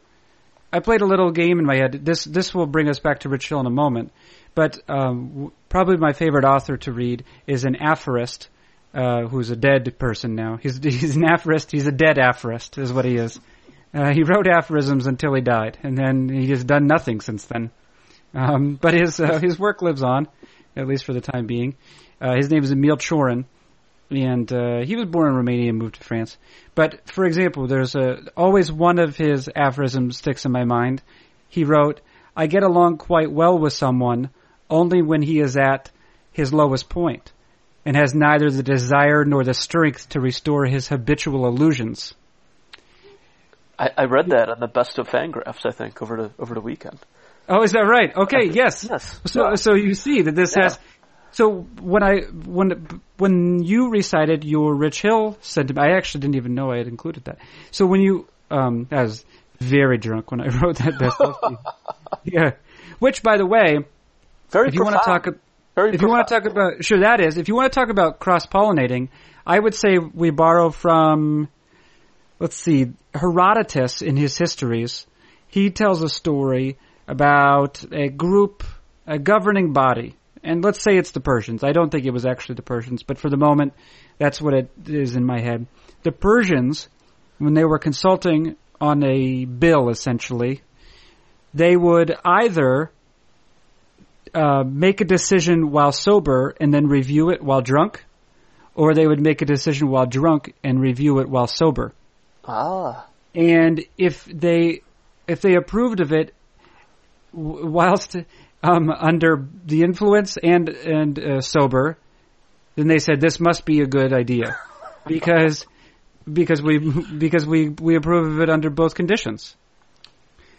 I played a little game in my head. This this will bring us back to Rich Hill in a moment. But um, probably my favorite author to read is an aphorist, uh, who's a dead person now. He's he's an aphorist. He's a dead aphorist, is what he is. Uh, he wrote aphorisms until he died, and then he has done nothing since then. Um, but his uh, his work lives on, at least for the time being. Uh, his name is Emil Cioran, and uh, he was born in Romania and moved to France. But for example, there's a, always one of his aphorisms sticks in my mind. He wrote, "I get along quite well with someone only when he is at his lowest point and has neither the desire nor the strength to restore his habitual illusions. I, I read that on the best of Fangraphs, I think, over the over the weekend. Oh, is that right? Okay, yes. Yes. So, so you see that this yeah. has. So when I when when you recited your Rich Hill sentiment, I actually didn't even know I had included that. So when you, um, I was very drunk when I wrote that best of. yeah. Which, by the way, very if you profound. want to talk, Very if you want to talk about, sure that is. If you want to talk about cross pollinating, I would say we borrow from, let's see, Herodotus in his histories. He tells a story about a group, a governing body, and let's say it's the Persians. I don't think it was actually the Persians, but for the moment, that's what it is in my head. The Persians, when they were consulting on a bill, essentially, they would either uh, make a decision while sober and then review it while drunk, or they would make a decision while drunk and review it while sober. Ah. And if they if they approved of it whilst um, under the influence and and uh, sober, then they said this must be a good idea because because we because we we approve of it under both conditions.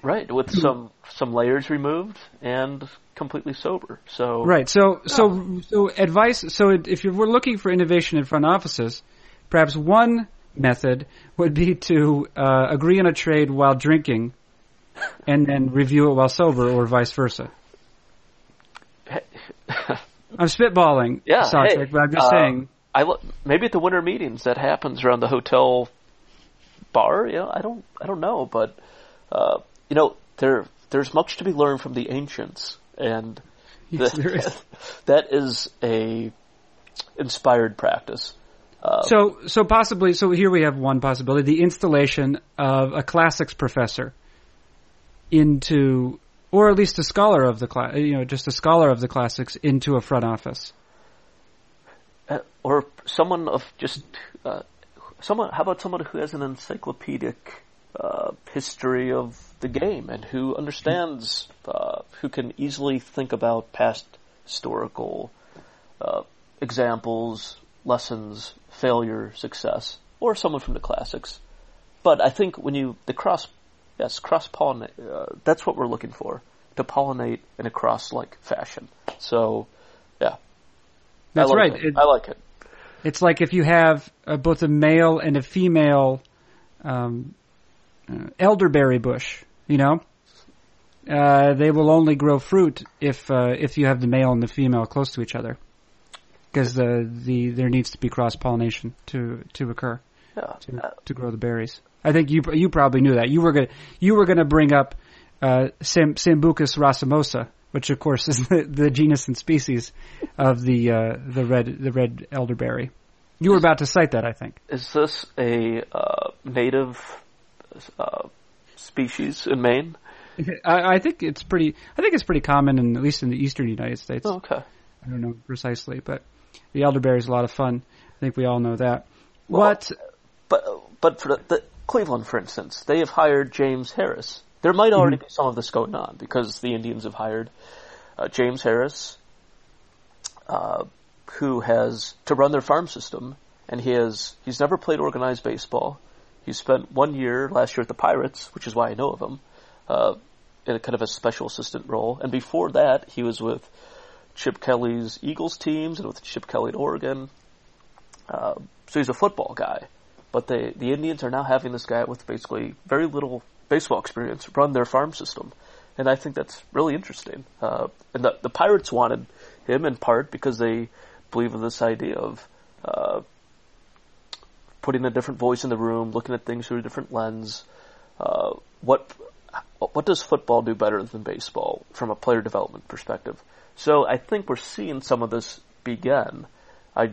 Right, with some some layers removed and completely sober. So right. So so so advice. So if you were looking for innovation in front offices, perhaps one method would be to uh, agree on a trade while drinking, and then review it while sober, or vice versa. I'm spitballing, yeah, Star hey, but I'm just uh, saying. I lo- maybe at the winter meetings that happens around the hotel bar. You know, I don't I don't know, but uh, you know there there's much to be learned from the ancients and Yes, the- is. that is a inspired practice. Uh, So, so possibly, so here we have one possibility: the installation of a classics professor into, or at least a scholar of the class, you know, just a scholar of the classics into a front office. uh, or someone of just uh, someone. How about someone who has an encyclopedic uh, history of the game and who understands uh, who can easily think about past historical uh, examples, lessons, failure, success, or someone from the classics. But I think when you the cross, yes, cross pollinate. Uh, that's what we're looking for to pollinate in a cross like fashion. So, yeah, That's I like right. It. It- I like it. It's like if you have uh, both a male and a female um, uh, elderberry bush, you know, uh, they will only grow fruit if uh, if you have the male and the female close to each other, because the the there needs to be cross pollination to to occur Yeah. to, Uh, to grow the berries. I think you you probably knew that. You were gonna you were gonna bring up uh, Sam, Sambucus racemosa, which of course is the, the genus and species of the uh, the red the red elderberry. You were about to cite that, I think. is this a uh, native uh, species in Maine? I, I think it's pretty. I think it's pretty common, in, at least in the eastern United States. Oh, okay. I don't know precisely, but the elderberry is a lot of fun. I think we all know that. Well, what? But but for the, the Cleveland, for instance, they have hired James Harris. There might already be some of this going on because the Indians have hired uh, James Harris, uh, who has to run their farm system, and he has he's never played organized baseball. He spent one year last year at the Pirates, which is why I know of him, uh, in a kind of a special assistant role. And before that, he was with Chip Kelly's Eagles teams and with Chip Kelly at Oregon. Uh, so he's a football guy. But the the Indians are now having this guy with basically very little baseball experience run their farm system, and I think that's really interesting. Uh, and the the Pirates wanted him in part because they believe in this idea of uh, putting a different voice in the room, looking at things through a different lens. Uh, what what does football do better than baseball from a player development perspective? So I think we're seeing some of this begin. I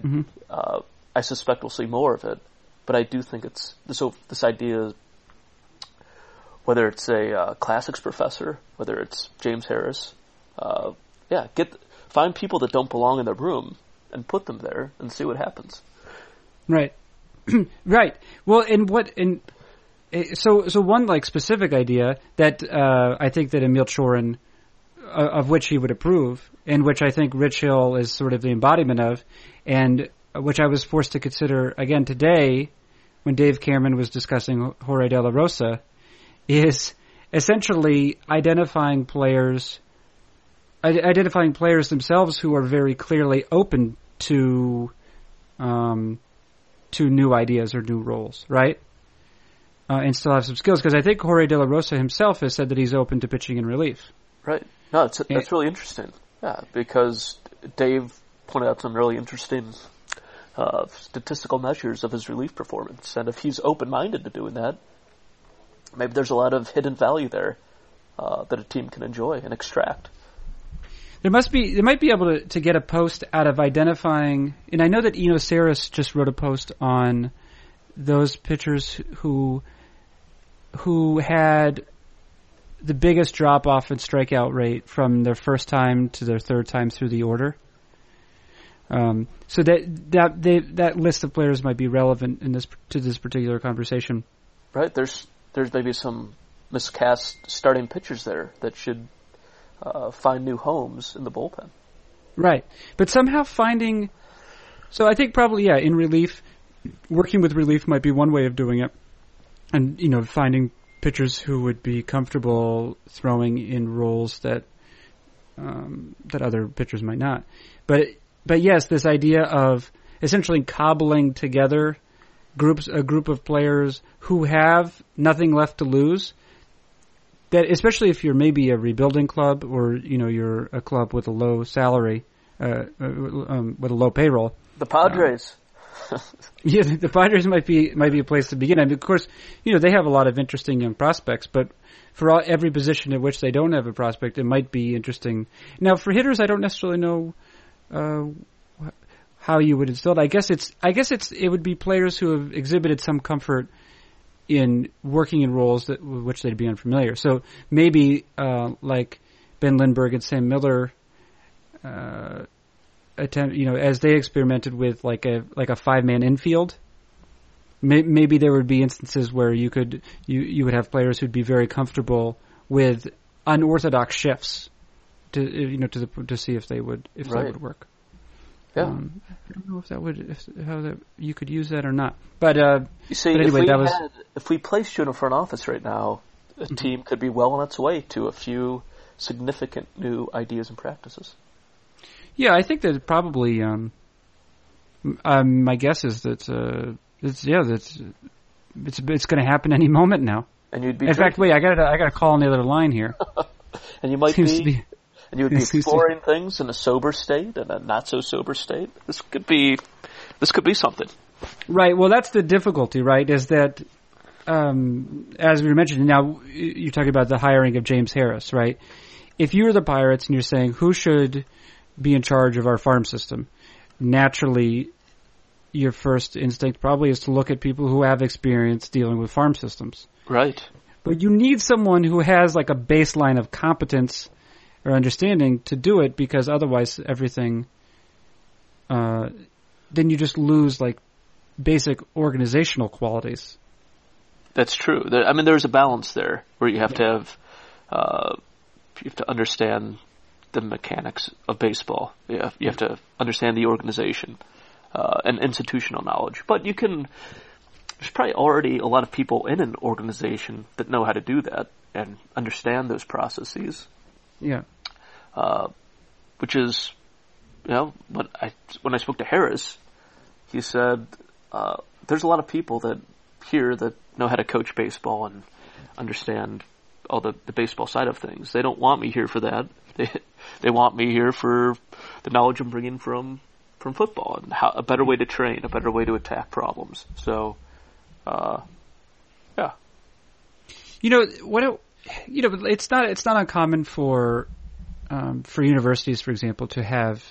uh, I suspect we'll see more of it, but I do think it's so this idea, whether it's a uh, classics professor, whether it's James Harris, uh, yeah, get find people that don't belong in the room and put them there and see what happens. Right. right. Well, and what and eh, so so one like specific idea that uh, I think that Emil Cioran, of which he would approve, and which I think Rich Hill is sort of the embodiment of, and which I was forced to consider again today when Dave Cameron was discussing Jorge de la Rosa, is essentially identifying players, identifying players themselves who are very clearly open to. Um, to new ideas or new roles, right? Uh, and still have some skills because I think Jorge De La Rosa himself has said that he's open to pitching in relief. Right. No, it's, that's really interesting. Yeah, because Dave pointed out some really interesting uh, statistical measures of his relief performance, and if he's open-minded to doing that, maybe there's a lot of hidden value there uh, that a team can enjoy and extract. There must be, they might be able to, to get a post out of identifying, and I know that Eno Sarris just wrote a post on those pitchers who, who had the biggest drop off in strikeout rate from their first time to their third time through the order. Um, so that that they, that list of players might be relevant in this to this particular conversation. Right? There's there's maybe some miscast starting pitchers there that should uh, find new homes in the bullpen. Right. But somehow finding so I think probably yeah, in relief working with relief might be one way of doing it. And you know, finding pitchers who would be comfortable throwing in roles that um, that other pitchers might not. But but yes, this idea of essentially cobbling together groups a group of players who have nothing left to lose that especially if you're maybe a rebuilding club or you know you're a club with a low salary, uh, uh, um, with a low payroll. The Padres. Yeah, the Padres might be might be a place to begin. I mean, of course, you know they have a lot of interesting young prospects, but for all, every position in which they don't have a prospect, it might be interesting. Now, for hitters, I don't necessarily know uh, how you would instill it. I guess it's I guess it's it would be players who have exhibited some comfort in working in roles that with which they'd be unfamiliar. So maybe uh, like Ben Lindbergh and Sam Miller. Uh, attempt, you know, as they experimented with like a like a five man infield. May, maybe there would be instances where you could you you would have players who'd be very comfortable with unorthodox shifts, to you know to the, to see if they would if Right. that would work. Yeah. Um, I don't know if that would if, how that you could use that or not. But uh, You see, But anyway, if we that was- had, if we placed you in a front office right now, a Mm-hmm. team could be well on its way to a few significant new ideas and practices. Yeah, I think that probably um, um, my guess is that uh, it's yeah that's it's it's going to happen any moment now. And you'd be In fact, wait, I got I got a call on the other line here. and you might be, be and you would be exploring things in a sober state and a not so sober state. This could be this could be something. Right. Well, that's the difficulty, right? Is that, um, as we were mentioning, now you're talking about the hiring of James Harris, right? If you were the Pirates and you're saying who should be in charge of our farm system, naturally, your first instinct probably is to look at people who have experience dealing with farm systems. Right. But you need someone who has like a baseline of competence or understanding to do it because otherwise everything, uh, then you just lose like basic organizational qualities. That's true. I mean, there's a balance there where you have to have, uh, you have to understand the mechanics of baseball. You have, you have to understand the organization uh, and institutional knowledge. But you can. There's probably already a lot of people in an organization that know how to do that and understand those processes. Yeah. Uh, which is, you know, when I when I spoke to Harris, he said uh, there's a lot of people that here that know how to coach baseball and understand all the, the baseball side of things. They don't want me here for that. They they want me here for the knowledge I'm bringing from from football and how a better way to train, a better way to attack problems. So, uh, yeah, You know what? It, you know, it's not it's not uncommon for um, for universities, for example, to have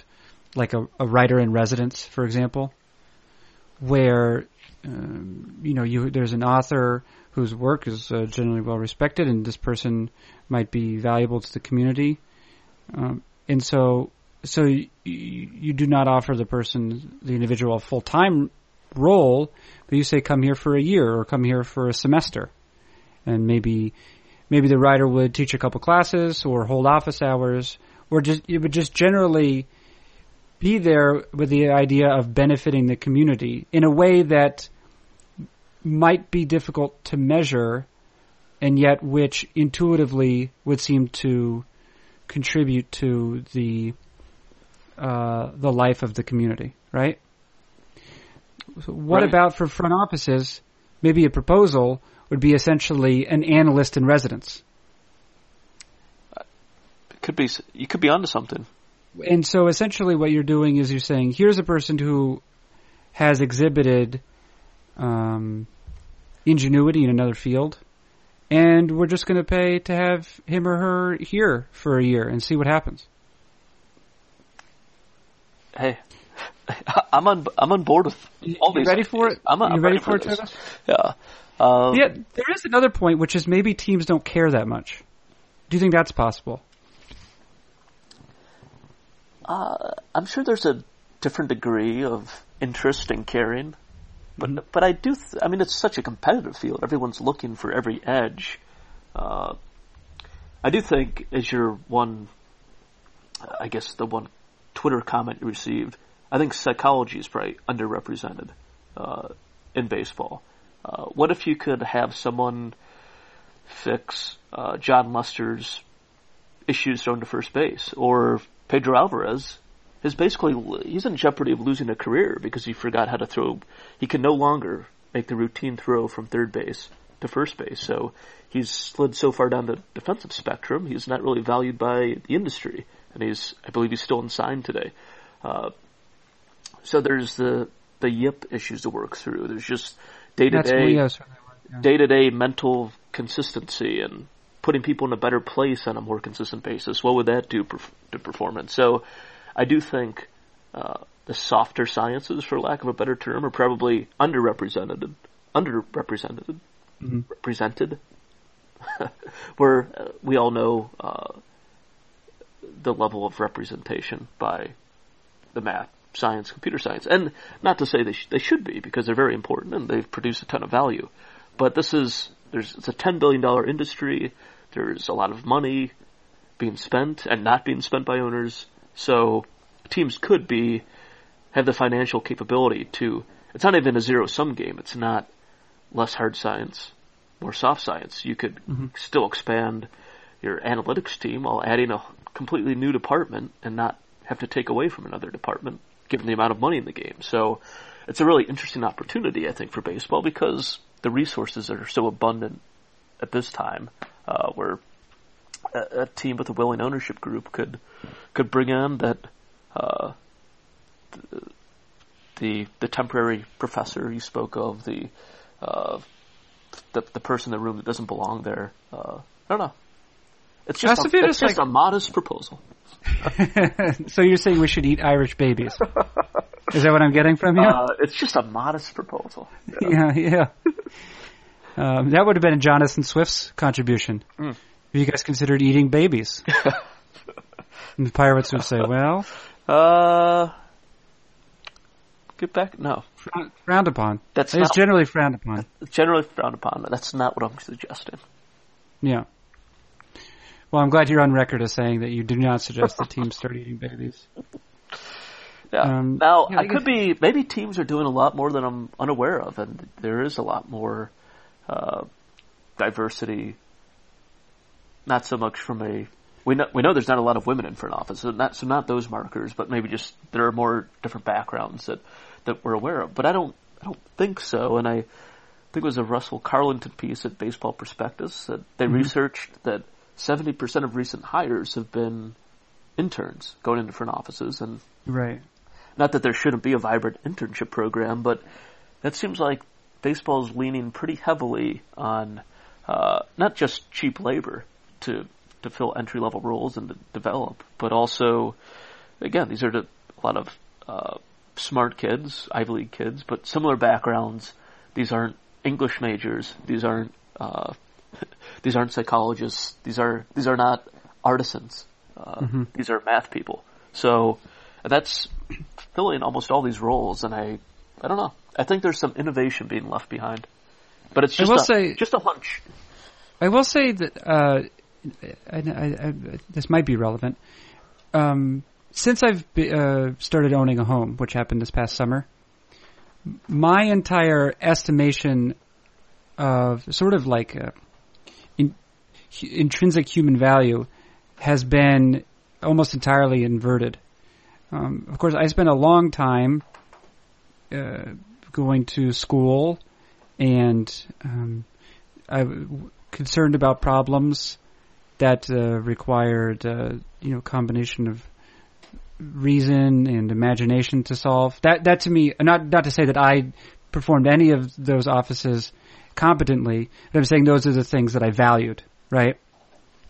like a, a writer in residence, for example, where um, you know you there's an author whose work is uh, generally well respected, and this person might be valuable to the community, um, and so so you, you do not offer the person the individual a full time role, but you say come here for a year or come here for a semester. And maybe maybe the writer would teach a couple classes or hold office hours or just it would just generally be there with the idea of benefiting the community in a way that might be difficult to measure and yet which intuitively would seem to contribute to the uh, the life of the community, right? So what Right. about for front offices? Maybe a proposal would be essentially an analyst in residence. it could be you could be onto something. And so essentially what you're doing is you're saying, here's a person who has exhibited um, ingenuity in another field, and we're just going to pay to have him or her here for a year and see what happens. Hey, I'm on I'm on board with all you these. ready for it? I'm, I'm you ready, for it. Yeah. Um, Yeah, there is another point, which is maybe teams don't care that much. Do you think that's possible? I'm sure there's a different degree of interest and caring, Mm-hmm. but I do. Th- I mean, it's such a competitive field. Everyone's looking for every edge. Uh, I do think, as your one, I guess the one Twitter comment you received, I think psychology is probably underrepresented uh, in baseball. Uh, what if you could have someone fix uh, Jon Lester's issues thrown to first base, or Pedro Alvarez is basically he's in jeopardy of losing a career because he forgot how to throw. He can no longer make the routine throw from third base to first base. So he's slid so far down the defensive spectrum. He's not really valued by the industry, and he's I believe he's still unsigned today. Uh, so there's the the yip issues to work through. There's just day to day day to day mental consistency and putting people in a better place on a more consistent basis. What would that do perf- to performance? So, I do think uh, the softer sciences, for lack of a better term, are probably underrepresented. Underrepresented, Mhm. represented. Where uh, we all know uh, the level of representation by the math, science, computer science, and not to say they sh- they should be because they're very important and they've produced a ton of value. But this is there's it's a ten billion dollar industry. There's a lot of money being spent and not being spent by owners. So teams could be have the financial capability to. It's not even a zero sum game. It's not less hard science, more soft science. You could Mm-hmm. still expand your analytics team while adding a completely new department and not have to take away from another department given the amount of money in the game. So it's a really interesting opportunity, I think, for baseball because the resources are so abundant at this time, uh, where a, a team with a willing ownership group could could bring on that uh, the the temporary professor you spoke of, the uh, the the person in the room that doesn't belong there. Uh, I don't know. It's just, a, it's just like- a modest proposal. so you're saying we should eat Irish babies? Is that what I'm getting from you? Uh, it's just a modest proposal. yeah, yeah. Um, that would have been Jonathan Swift's contribution. Hmm. Have you guys considered eating babies? And the pirates would say, "Well, Uh, get back. No, frowned upon. That's it's generally frowned upon." it's generally frowned upon. That's not what I'm suggesting. Yeah. Well, I'm glad you're on record as saying that you do not suggest the teams start eating babies. Yeah. Um, now, yeah, I I could be maybe teams are doing a lot more than I'm unaware of, and there is a lot more uh, diversity. Not so much from a we know we know there's not a lot of women in front office, so not so not those markers, but maybe just there are more different backgrounds that that we're aware of. But I don't I don't think so, and I think it was a Russell Carleton piece at Baseball Prospectus that they researched that 70% of recent hires have been interns going into front offices, and Right. not that there shouldn't be a vibrant internship program, but that seems like baseball's leaning pretty heavily on uh, not just cheap labor to to fill entry level roles and to develop, but also, again, these are the, a lot of uh, smart kids, Ivy League kids, but similar backgrounds. These aren't English majors. These aren't uh, these aren't psychologists. These are these are not artisans. Uh, These are math people. So that's filling almost all these roles, and I I don't know. I think there's some innovation being left behind, but it's just a, say- just a hunch. I will say that uh, I, I, this might be relevant. Um, since I've be, uh, started owning a home, which happened this past summer, my entire estimation of sort of like uh in, intrinsic human value has been almost entirely inverted. Um, of course, I spent a long time uh, going to school and um, I w- concerned about problems that uh, required uh, you know combination of reason and imagination to solve. That that to me, not not to say that I performed any of those offices competently, but I'm saying those are the things that I valued. Right,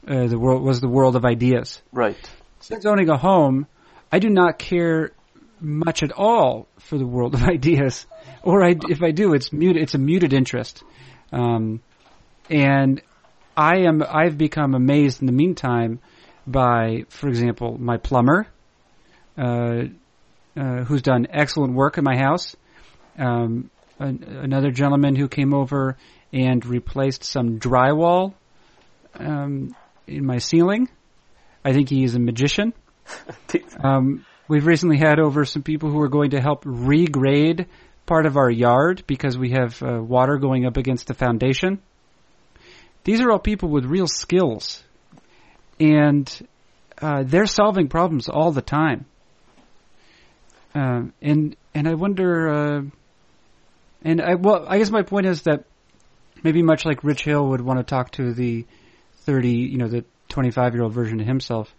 uh, the world was the world of ideas. Right. Since owning a home, I do not care much at all for the world of ideas, or I, if I do, it's muted. It's a muted interest, um, and I am. I've become amazed in the meantime by, for example, my plumber, uh, uh, who's done excellent work in my house. Um, an, another gentleman who came over and replaced some drywall um, in my ceiling. I think he is a magician. Um, we've recently had over some people who are going to help regrade part of our yard because we have uh, water going up against the foundation. These are all people with real skills, and uh, they're solving problems all the time. Um, and and I wonder, uh, and I well, I guess my point is that maybe much like Rich Hill would want to talk to the thirty, you know, the twenty-five year old version of himself.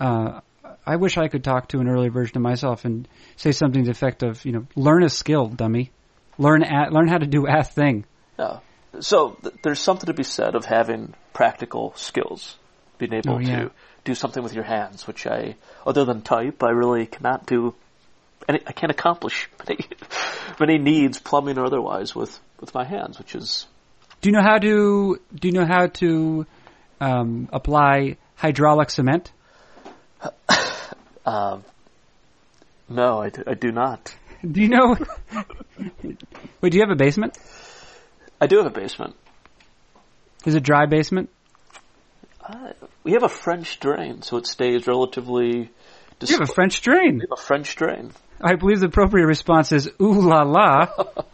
Uh, I wish I could talk to an early version of myself and say something to the effect of, you know, learn a skill, dummy. Learn a, learn how to do a thing. Yeah. So th- there's something to be said of having practical skills, being able Oh, yeah. to do something with your hands, which I, other than type, I really cannot do. Any, I can't accomplish many, many needs, plumbing or otherwise, with with my hands, which is Do you know how to do you know how to um, apply hydraulic cement? um, no, I do, I do not. Do you know? Wait, do you have a basement? I do have a basement. Is it dry basement? Uh, we have a French drain, so it stays relatively. Dis- You have a French drain. we have a French drain. I believe the appropriate response is ooh la la.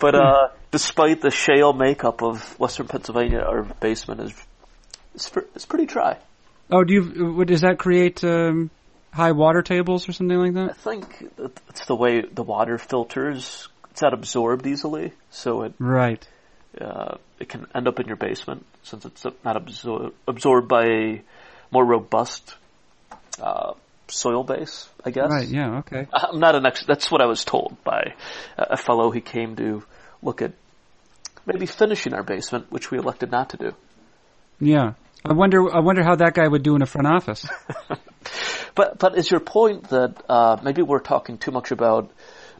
But uh, despite the shale makeup of Western Pennsylvania, our basement is it's, it's pretty dry. Oh, do you? What, does that create um, high water tables or something like that? I think it's the way the water filters. It's not absorbed easily, so it Right. Uh, it can end up in your basement since it's not absor- absorbed by a more robust uh, soil base. I guess. Right. Yeah. Okay. I'm not an ex. That's what I was told by a fellow He came to look at maybe finishing our basement, which we elected not to do. Yeah. I wonder. I wonder how that guy would do in a front office. But but is your point that uh, maybe we're talking too much about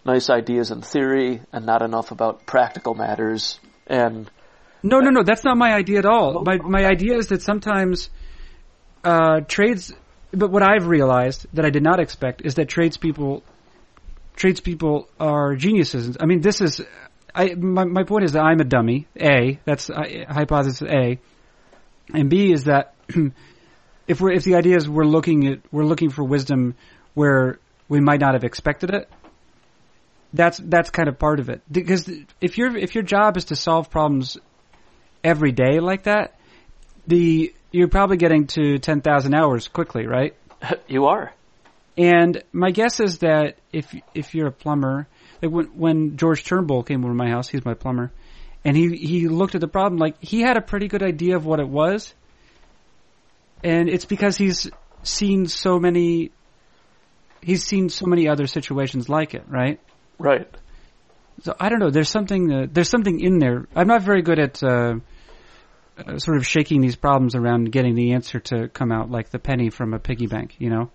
nice ideas in theory and not enough about practical matters? And No, no, no. That's not my idea at all. My my idea is that sometimes uh, trades. But what I've realized that I did not expect is that tradespeople tradespeople are geniuses. I mean, this is. I my my point is that I'm a dummy. A that's hypothesis A, and B is that if we're if the idea is we're looking at we're looking for wisdom where we might not have expected it. That's that's kind of part of it because if your if your job is to solve problems every day like that, the you're probably getting to ten thousand hours quickly, right? you are. And my guess is that if if you're a plumber, like when when George Turnbull came over to my house, he's my plumber, and he he looked at the problem like he had a pretty good idea of what it was, and it's because he's seen so many. He's seen so many other situations like it, right? Right. So I don't know. There's something. Uh, there's something in there. I'm not very good at uh, uh, sort of shaking these problems around and getting the answer to come out like the penny from a piggy bank. You know,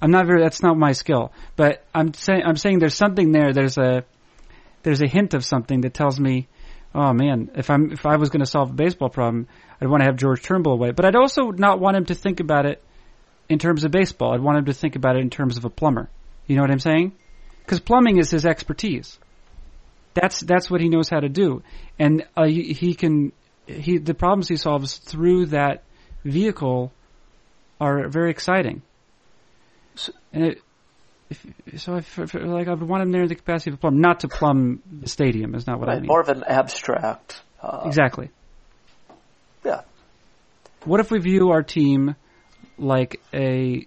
I'm not very. That's not my skill. But I'm saying. I'm saying there's something there. There's a. There's a hint of something that tells me, oh man, if I'm if I was going to solve a baseball problem, I'd want to have George Turnbull away. But I'd also not want him to think about it in terms of baseball. I'd want him to think about it in terms of a plumber. You know what I'm saying? Because plumbing is his expertise. That's that's what he knows how to do, and uh, he, he can he the problems he solves through that vehicle are very exciting. So- And it, if, so I like I would want him there in the capacity of a plumber, not to plumb the stadium. Is not what I right. mean. More of an abstract. Uh, exactly. Yeah. What if we view our team like a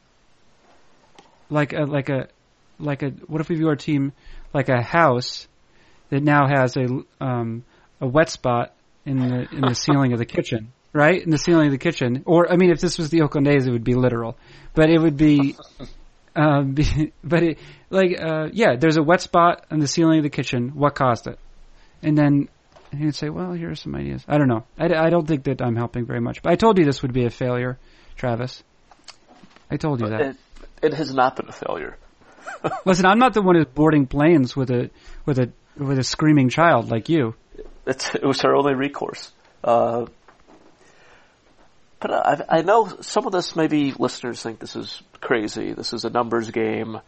like a like a like a what if we view our team like a house that now has a um a wet spot in the in the ceiling of the kitchen, right? In the ceiling of the kitchen. Or I mean if this was the Oakland A's it would be literal. But it would be um but it like uh yeah, there's a wet spot in the ceiling of the kitchen. What caused it? And then and he'd say, "Well, here are some ideas." I don't know. I, I don't think that I'm helping very much. But I told you this would be a failure, Travis. I told you that. It, it has not been a failure. Listen, I'm not the one who's boarding planes with a with a with a screaming child like you. It's, it was our only recourse. Uh, but I, I know some of this, maybe listeners think this is crazy. This is a numbers game.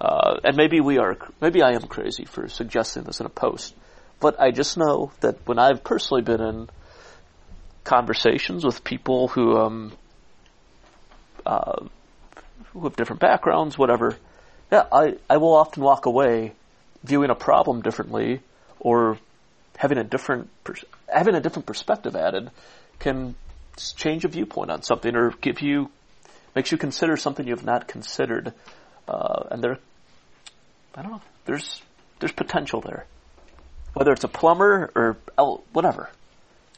Uh, and maybe we are, maybe I am crazy for suggesting this in a post. But I just know that when I've personally been in conversations with people who, um, uh, who have different backgrounds, whatever, yeah, I, I will often walk away viewing a problem differently or having a different pers- having a different perspective added can change a viewpoint on something or give you makes you consider something you've not considered. Uh, and there I don't know there's there's potential there. Whether it's a plumber or el- whatever.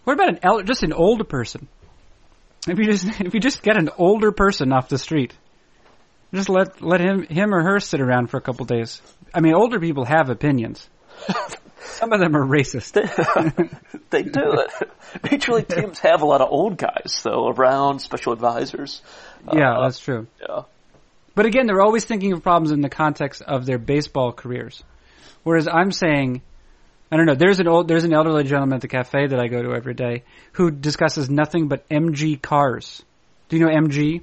What about an el- just an older person? If you just if you just get an older person off the street, just let let him him or her sit around for a couple days. I mean, older people have opinions. Some of them are racist. they do it major league teams have a lot of old guys though around special advisors Yeah, Uh, that's true. yeah But again, they're always thinking of problems in the context of their baseball careers. Whereas I'm saying, I don't know, there's an old, there's an elderly gentleman at the cafe that I go to every day who discusses nothing but MG cars. Do you know MG?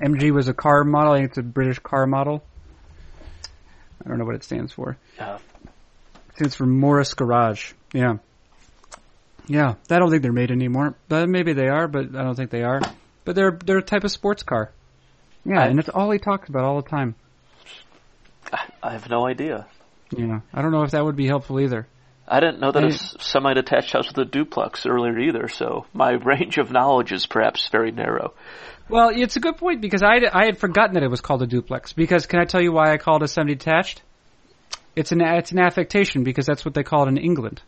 MG was a car model. I think it's a British car model. I don't know what it stands for. yeah It stands for Morris Garage. Yeah. Yeah. I don't think they're made anymore. But maybe they are, but I don't think they are. but they're they're a type of sports car. Yeah, I- and it's all he talks about all the time. I, have no idea. Yeah, I don't know if that would be helpful either. I didn't know that a I- s- semi-detached house with a duplex earlier either, so my range of knowledge is perhaps very narrow. Well, it's a good point because I, I had forgotten that it was called a duplex. Because can I tell you why I called it a semi-detached? It's an it's an affectation because that's what they call it in England.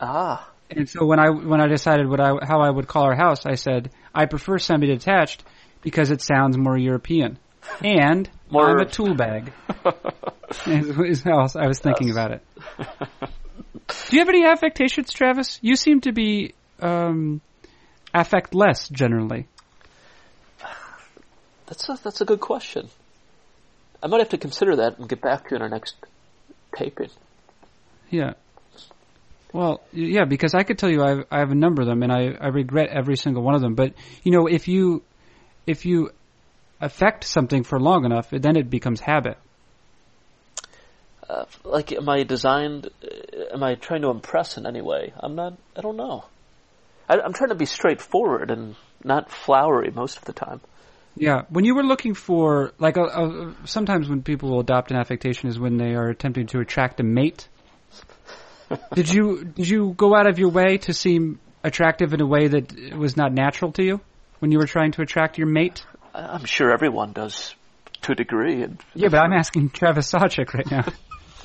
Ah, And so when I when I decided what I how I would call our house, I said I prefer semi-detached because it sounds more European, and More- I'm a tool bag. is, is how else I was thinking about it. Do you have any affectations, Travis? You seem to be um, affectless generally. That's a, that's a good question. I might have to consider that and get back to you in our next taping. Yeah. Well, yeah, because I could tell you I have, I have a number of them, and I, I regret every single one of them. But you know, if you if you affect something for long enough, then it becomes habit. Uh, like, am I designed? uh, Am I trying to impress in any way? I'm not. I don't know. I, I'm trying to be straightforward and not flowery most of the time. Yeah, when you were looking for like a, a, sometimes when people will adopt an affectation is when they are attempting to attract a mate. did you did you go out of your way to seem attractive in a way that was not natural to you when you were trying to attract your mate? I- I'm sure everyone does to a degree. And Yeah, but I'm asking Travis Sawchik right now.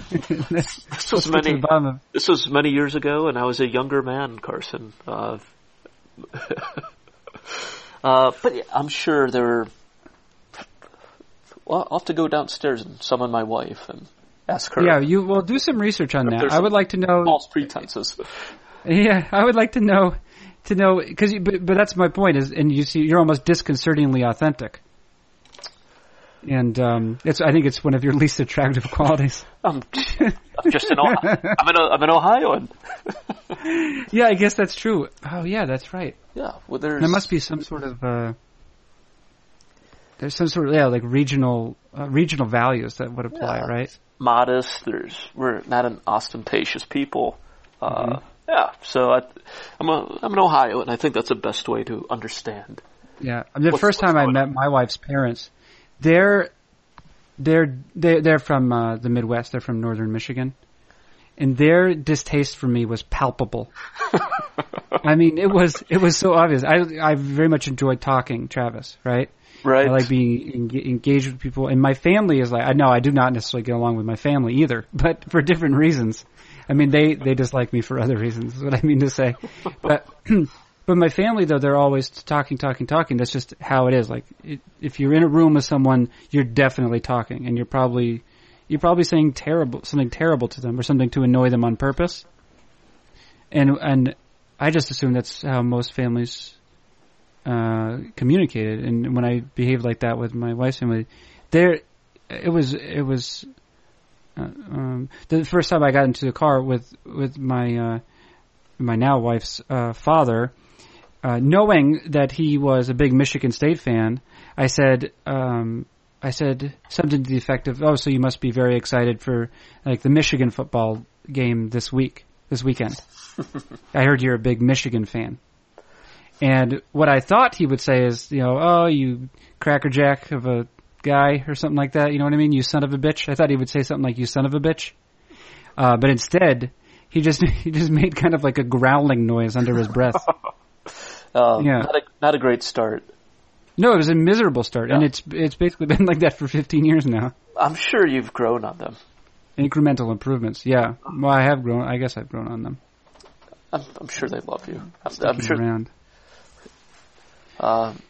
this this was many. of This was many years ago, and I was a younger man, Carson. Uh, uh, but I'm sure there were. Well, I'll have to go downstairs and summon my wife and ask her Yeah, you well do some research on that. I would like to know. false pretenses. Yeah, I would like to know to know because but, but that's my point is, and you see, you're almost disconcertingly authentic, and um, it's I think it's one of your least attractive qualities. I'm, I'm just an Ohio, I'm an I'm an Ohioan. Yeah, I guess that's true. Oh yeah, that's right. Yeah, well, there's There must be some sort of uh, there's some sort of yeah like regional uh, regional values that would apply, Yeah. right? modest. There's we're not an ostentatious people. Uh, Mm-hmm. Yeah, so I, I'm a I'm an Ohioan. I think that's the best way to understand. Yeah, I mean, the first time I met my wife's parents, they're they're they're, they're from uh, the Midwest. They're from northern Michigan, and their distaste for me was palpable. I mean, it was it was so obvious. I I very much enjoyed talking, Travis. Right? Right. I like being en- engaged with people, and my family is like. I know I do not necessarily get along with my family either, but for different reasons. I mean, they they dislike me for other reasons. Is what I mean to say, but. But my family, though, they're always talking, talking, talking. That's just how it is. Like, it, if you're in a room with someone, you're definitely talking, and you're probably, you're probably saying terrible, something terrible to them, or something to annoy them on purpose. And and I just assume that's how most families uh, communicated. And when I behaved like that with my wife's family, there, it was it was uh, um, the first time I got into the car with with my uh, my now wife's uh, father, uh, knowing that he was a big Michigan State fan, I said, um, I said something to the effect of, "Oh, so you must be very excited for like the Michigan football game this week, this weekend." I heard you're a big Michigan fan, and what I thought he would say is, you know, "Oh, you crackerjack of a guy" or something like that. You know what I mean? You son of a bitch. I thought he would say something like "you son of a bitch," uh, but instead. He just he just made kind of like a growling noise under his breath. Um, Yeah. Not a, not a great start. No, it was a miserable start, and it's it's basically been like that for 15 years now. I'm sure you've grown on them. Incremental improvements, yeah. Well, I have grown. I guess I've grown on them. I'm, I'm sure they love you. I'm, I'm sure. around. Um,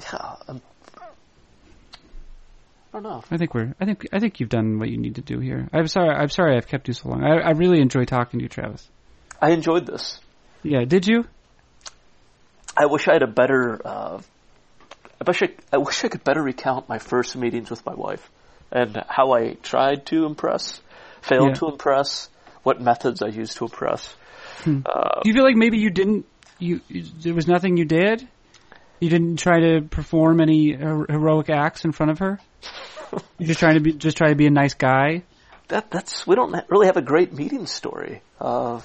yeah, I'm, I don't know. I think we're. I think I think you've done what you need to do here. I'm sorry. I'm sorry I've kept you so long. I, I really enjoy talking to you, Travis. I enjoyed this. Yeah. Did you? I wish I had a better. Uh, I wish I, I wish I could better recount my first meetings with my wife and how I tried to impress, failed Yeah. to impress, what methods I used to impress. Uh, Do you feel like maybe you didn't? You, you there was nothing you did. You didn't try to perform any her- heroic acts in front of her. You're just trying to be just try to be a nice guy. that that's we don't really have a great meeting story. Uh,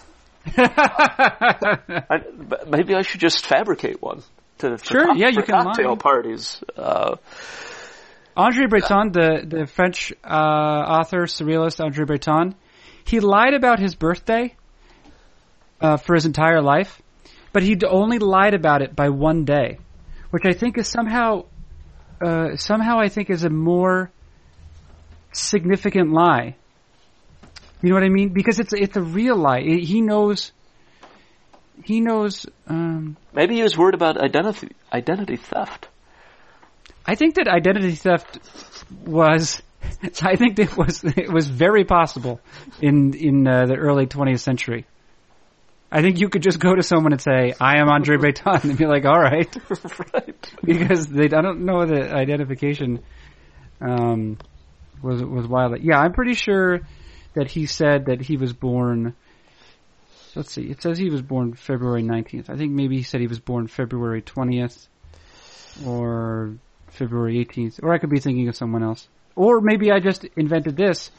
I, maybe I should just fabricate one. to Sure, cock- yeah, you can cocktail lie. parties. Uh, Andre Breton, the, the French uh, author, surrealist Andre Breton, he lied about his birthday uh, for his entire life, but he only lied about it by one day, which I think is somehow, uh, somehow I think is a more significant lie. You know what I mean? Because it's it's a real lie. He he knows. He knows. Um, maybe he was worried about identity identity theft. I think that identity theft was. I think it was it was very possible in in uh, the early 20th century. I think you could just go to someone and say, "I am Andre Breton," and be like, "All right," right. because they I don't know the identification um, was was wild. Yeah, I'm pretty sure that he said that he was born. Let's see. It says he was born February 19th. I think maybe he said he was born February 20th or February 18th, or I could be thinking of someone else. Or maybe I just invented this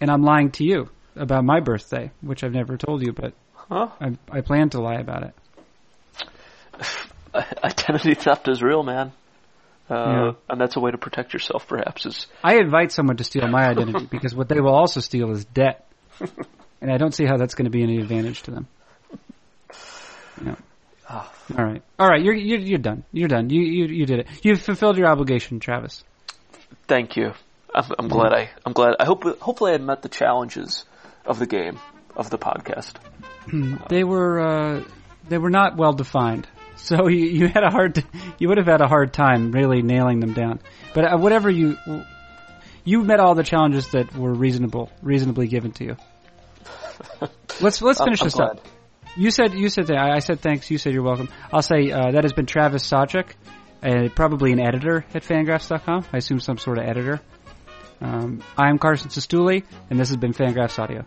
and I'm lying to you about my birthday, which I've never told you, but Huh? I, I plan to lie about it. Identity theft is real, man. Uh, Yeah. And that's a way to protect yourself, perhaps. Is I invite someone to steal my identity because what they will also steal is debt. And I don't see how that's going to be any advantage to them. No. Ah. All right. All right. You're, you're, you're done. You're done. You, you, you did it. You've fulfilled your obligation, Travis. thank you. I'm, I'm glad I. I'm glad. I hope. Hopefully, I met the challenges of the game of the podcast. They were, uh, they were not well defined. So you, you had a hard, you would have had a hard time really nailing them down. But uh, whatever you, you met all the challenges that were reasonable, reasonably given to you. Let's let's finish I'm this glad. up. You said you said that. I said thanks. You said you're welcome. I'll say uh, that has been Travis Sawchik, uh, probably an editor at Fangraphs.com. I assume some sort of editor. Um, I'm Carson Cistulli, and this has been Fangraphs Audio.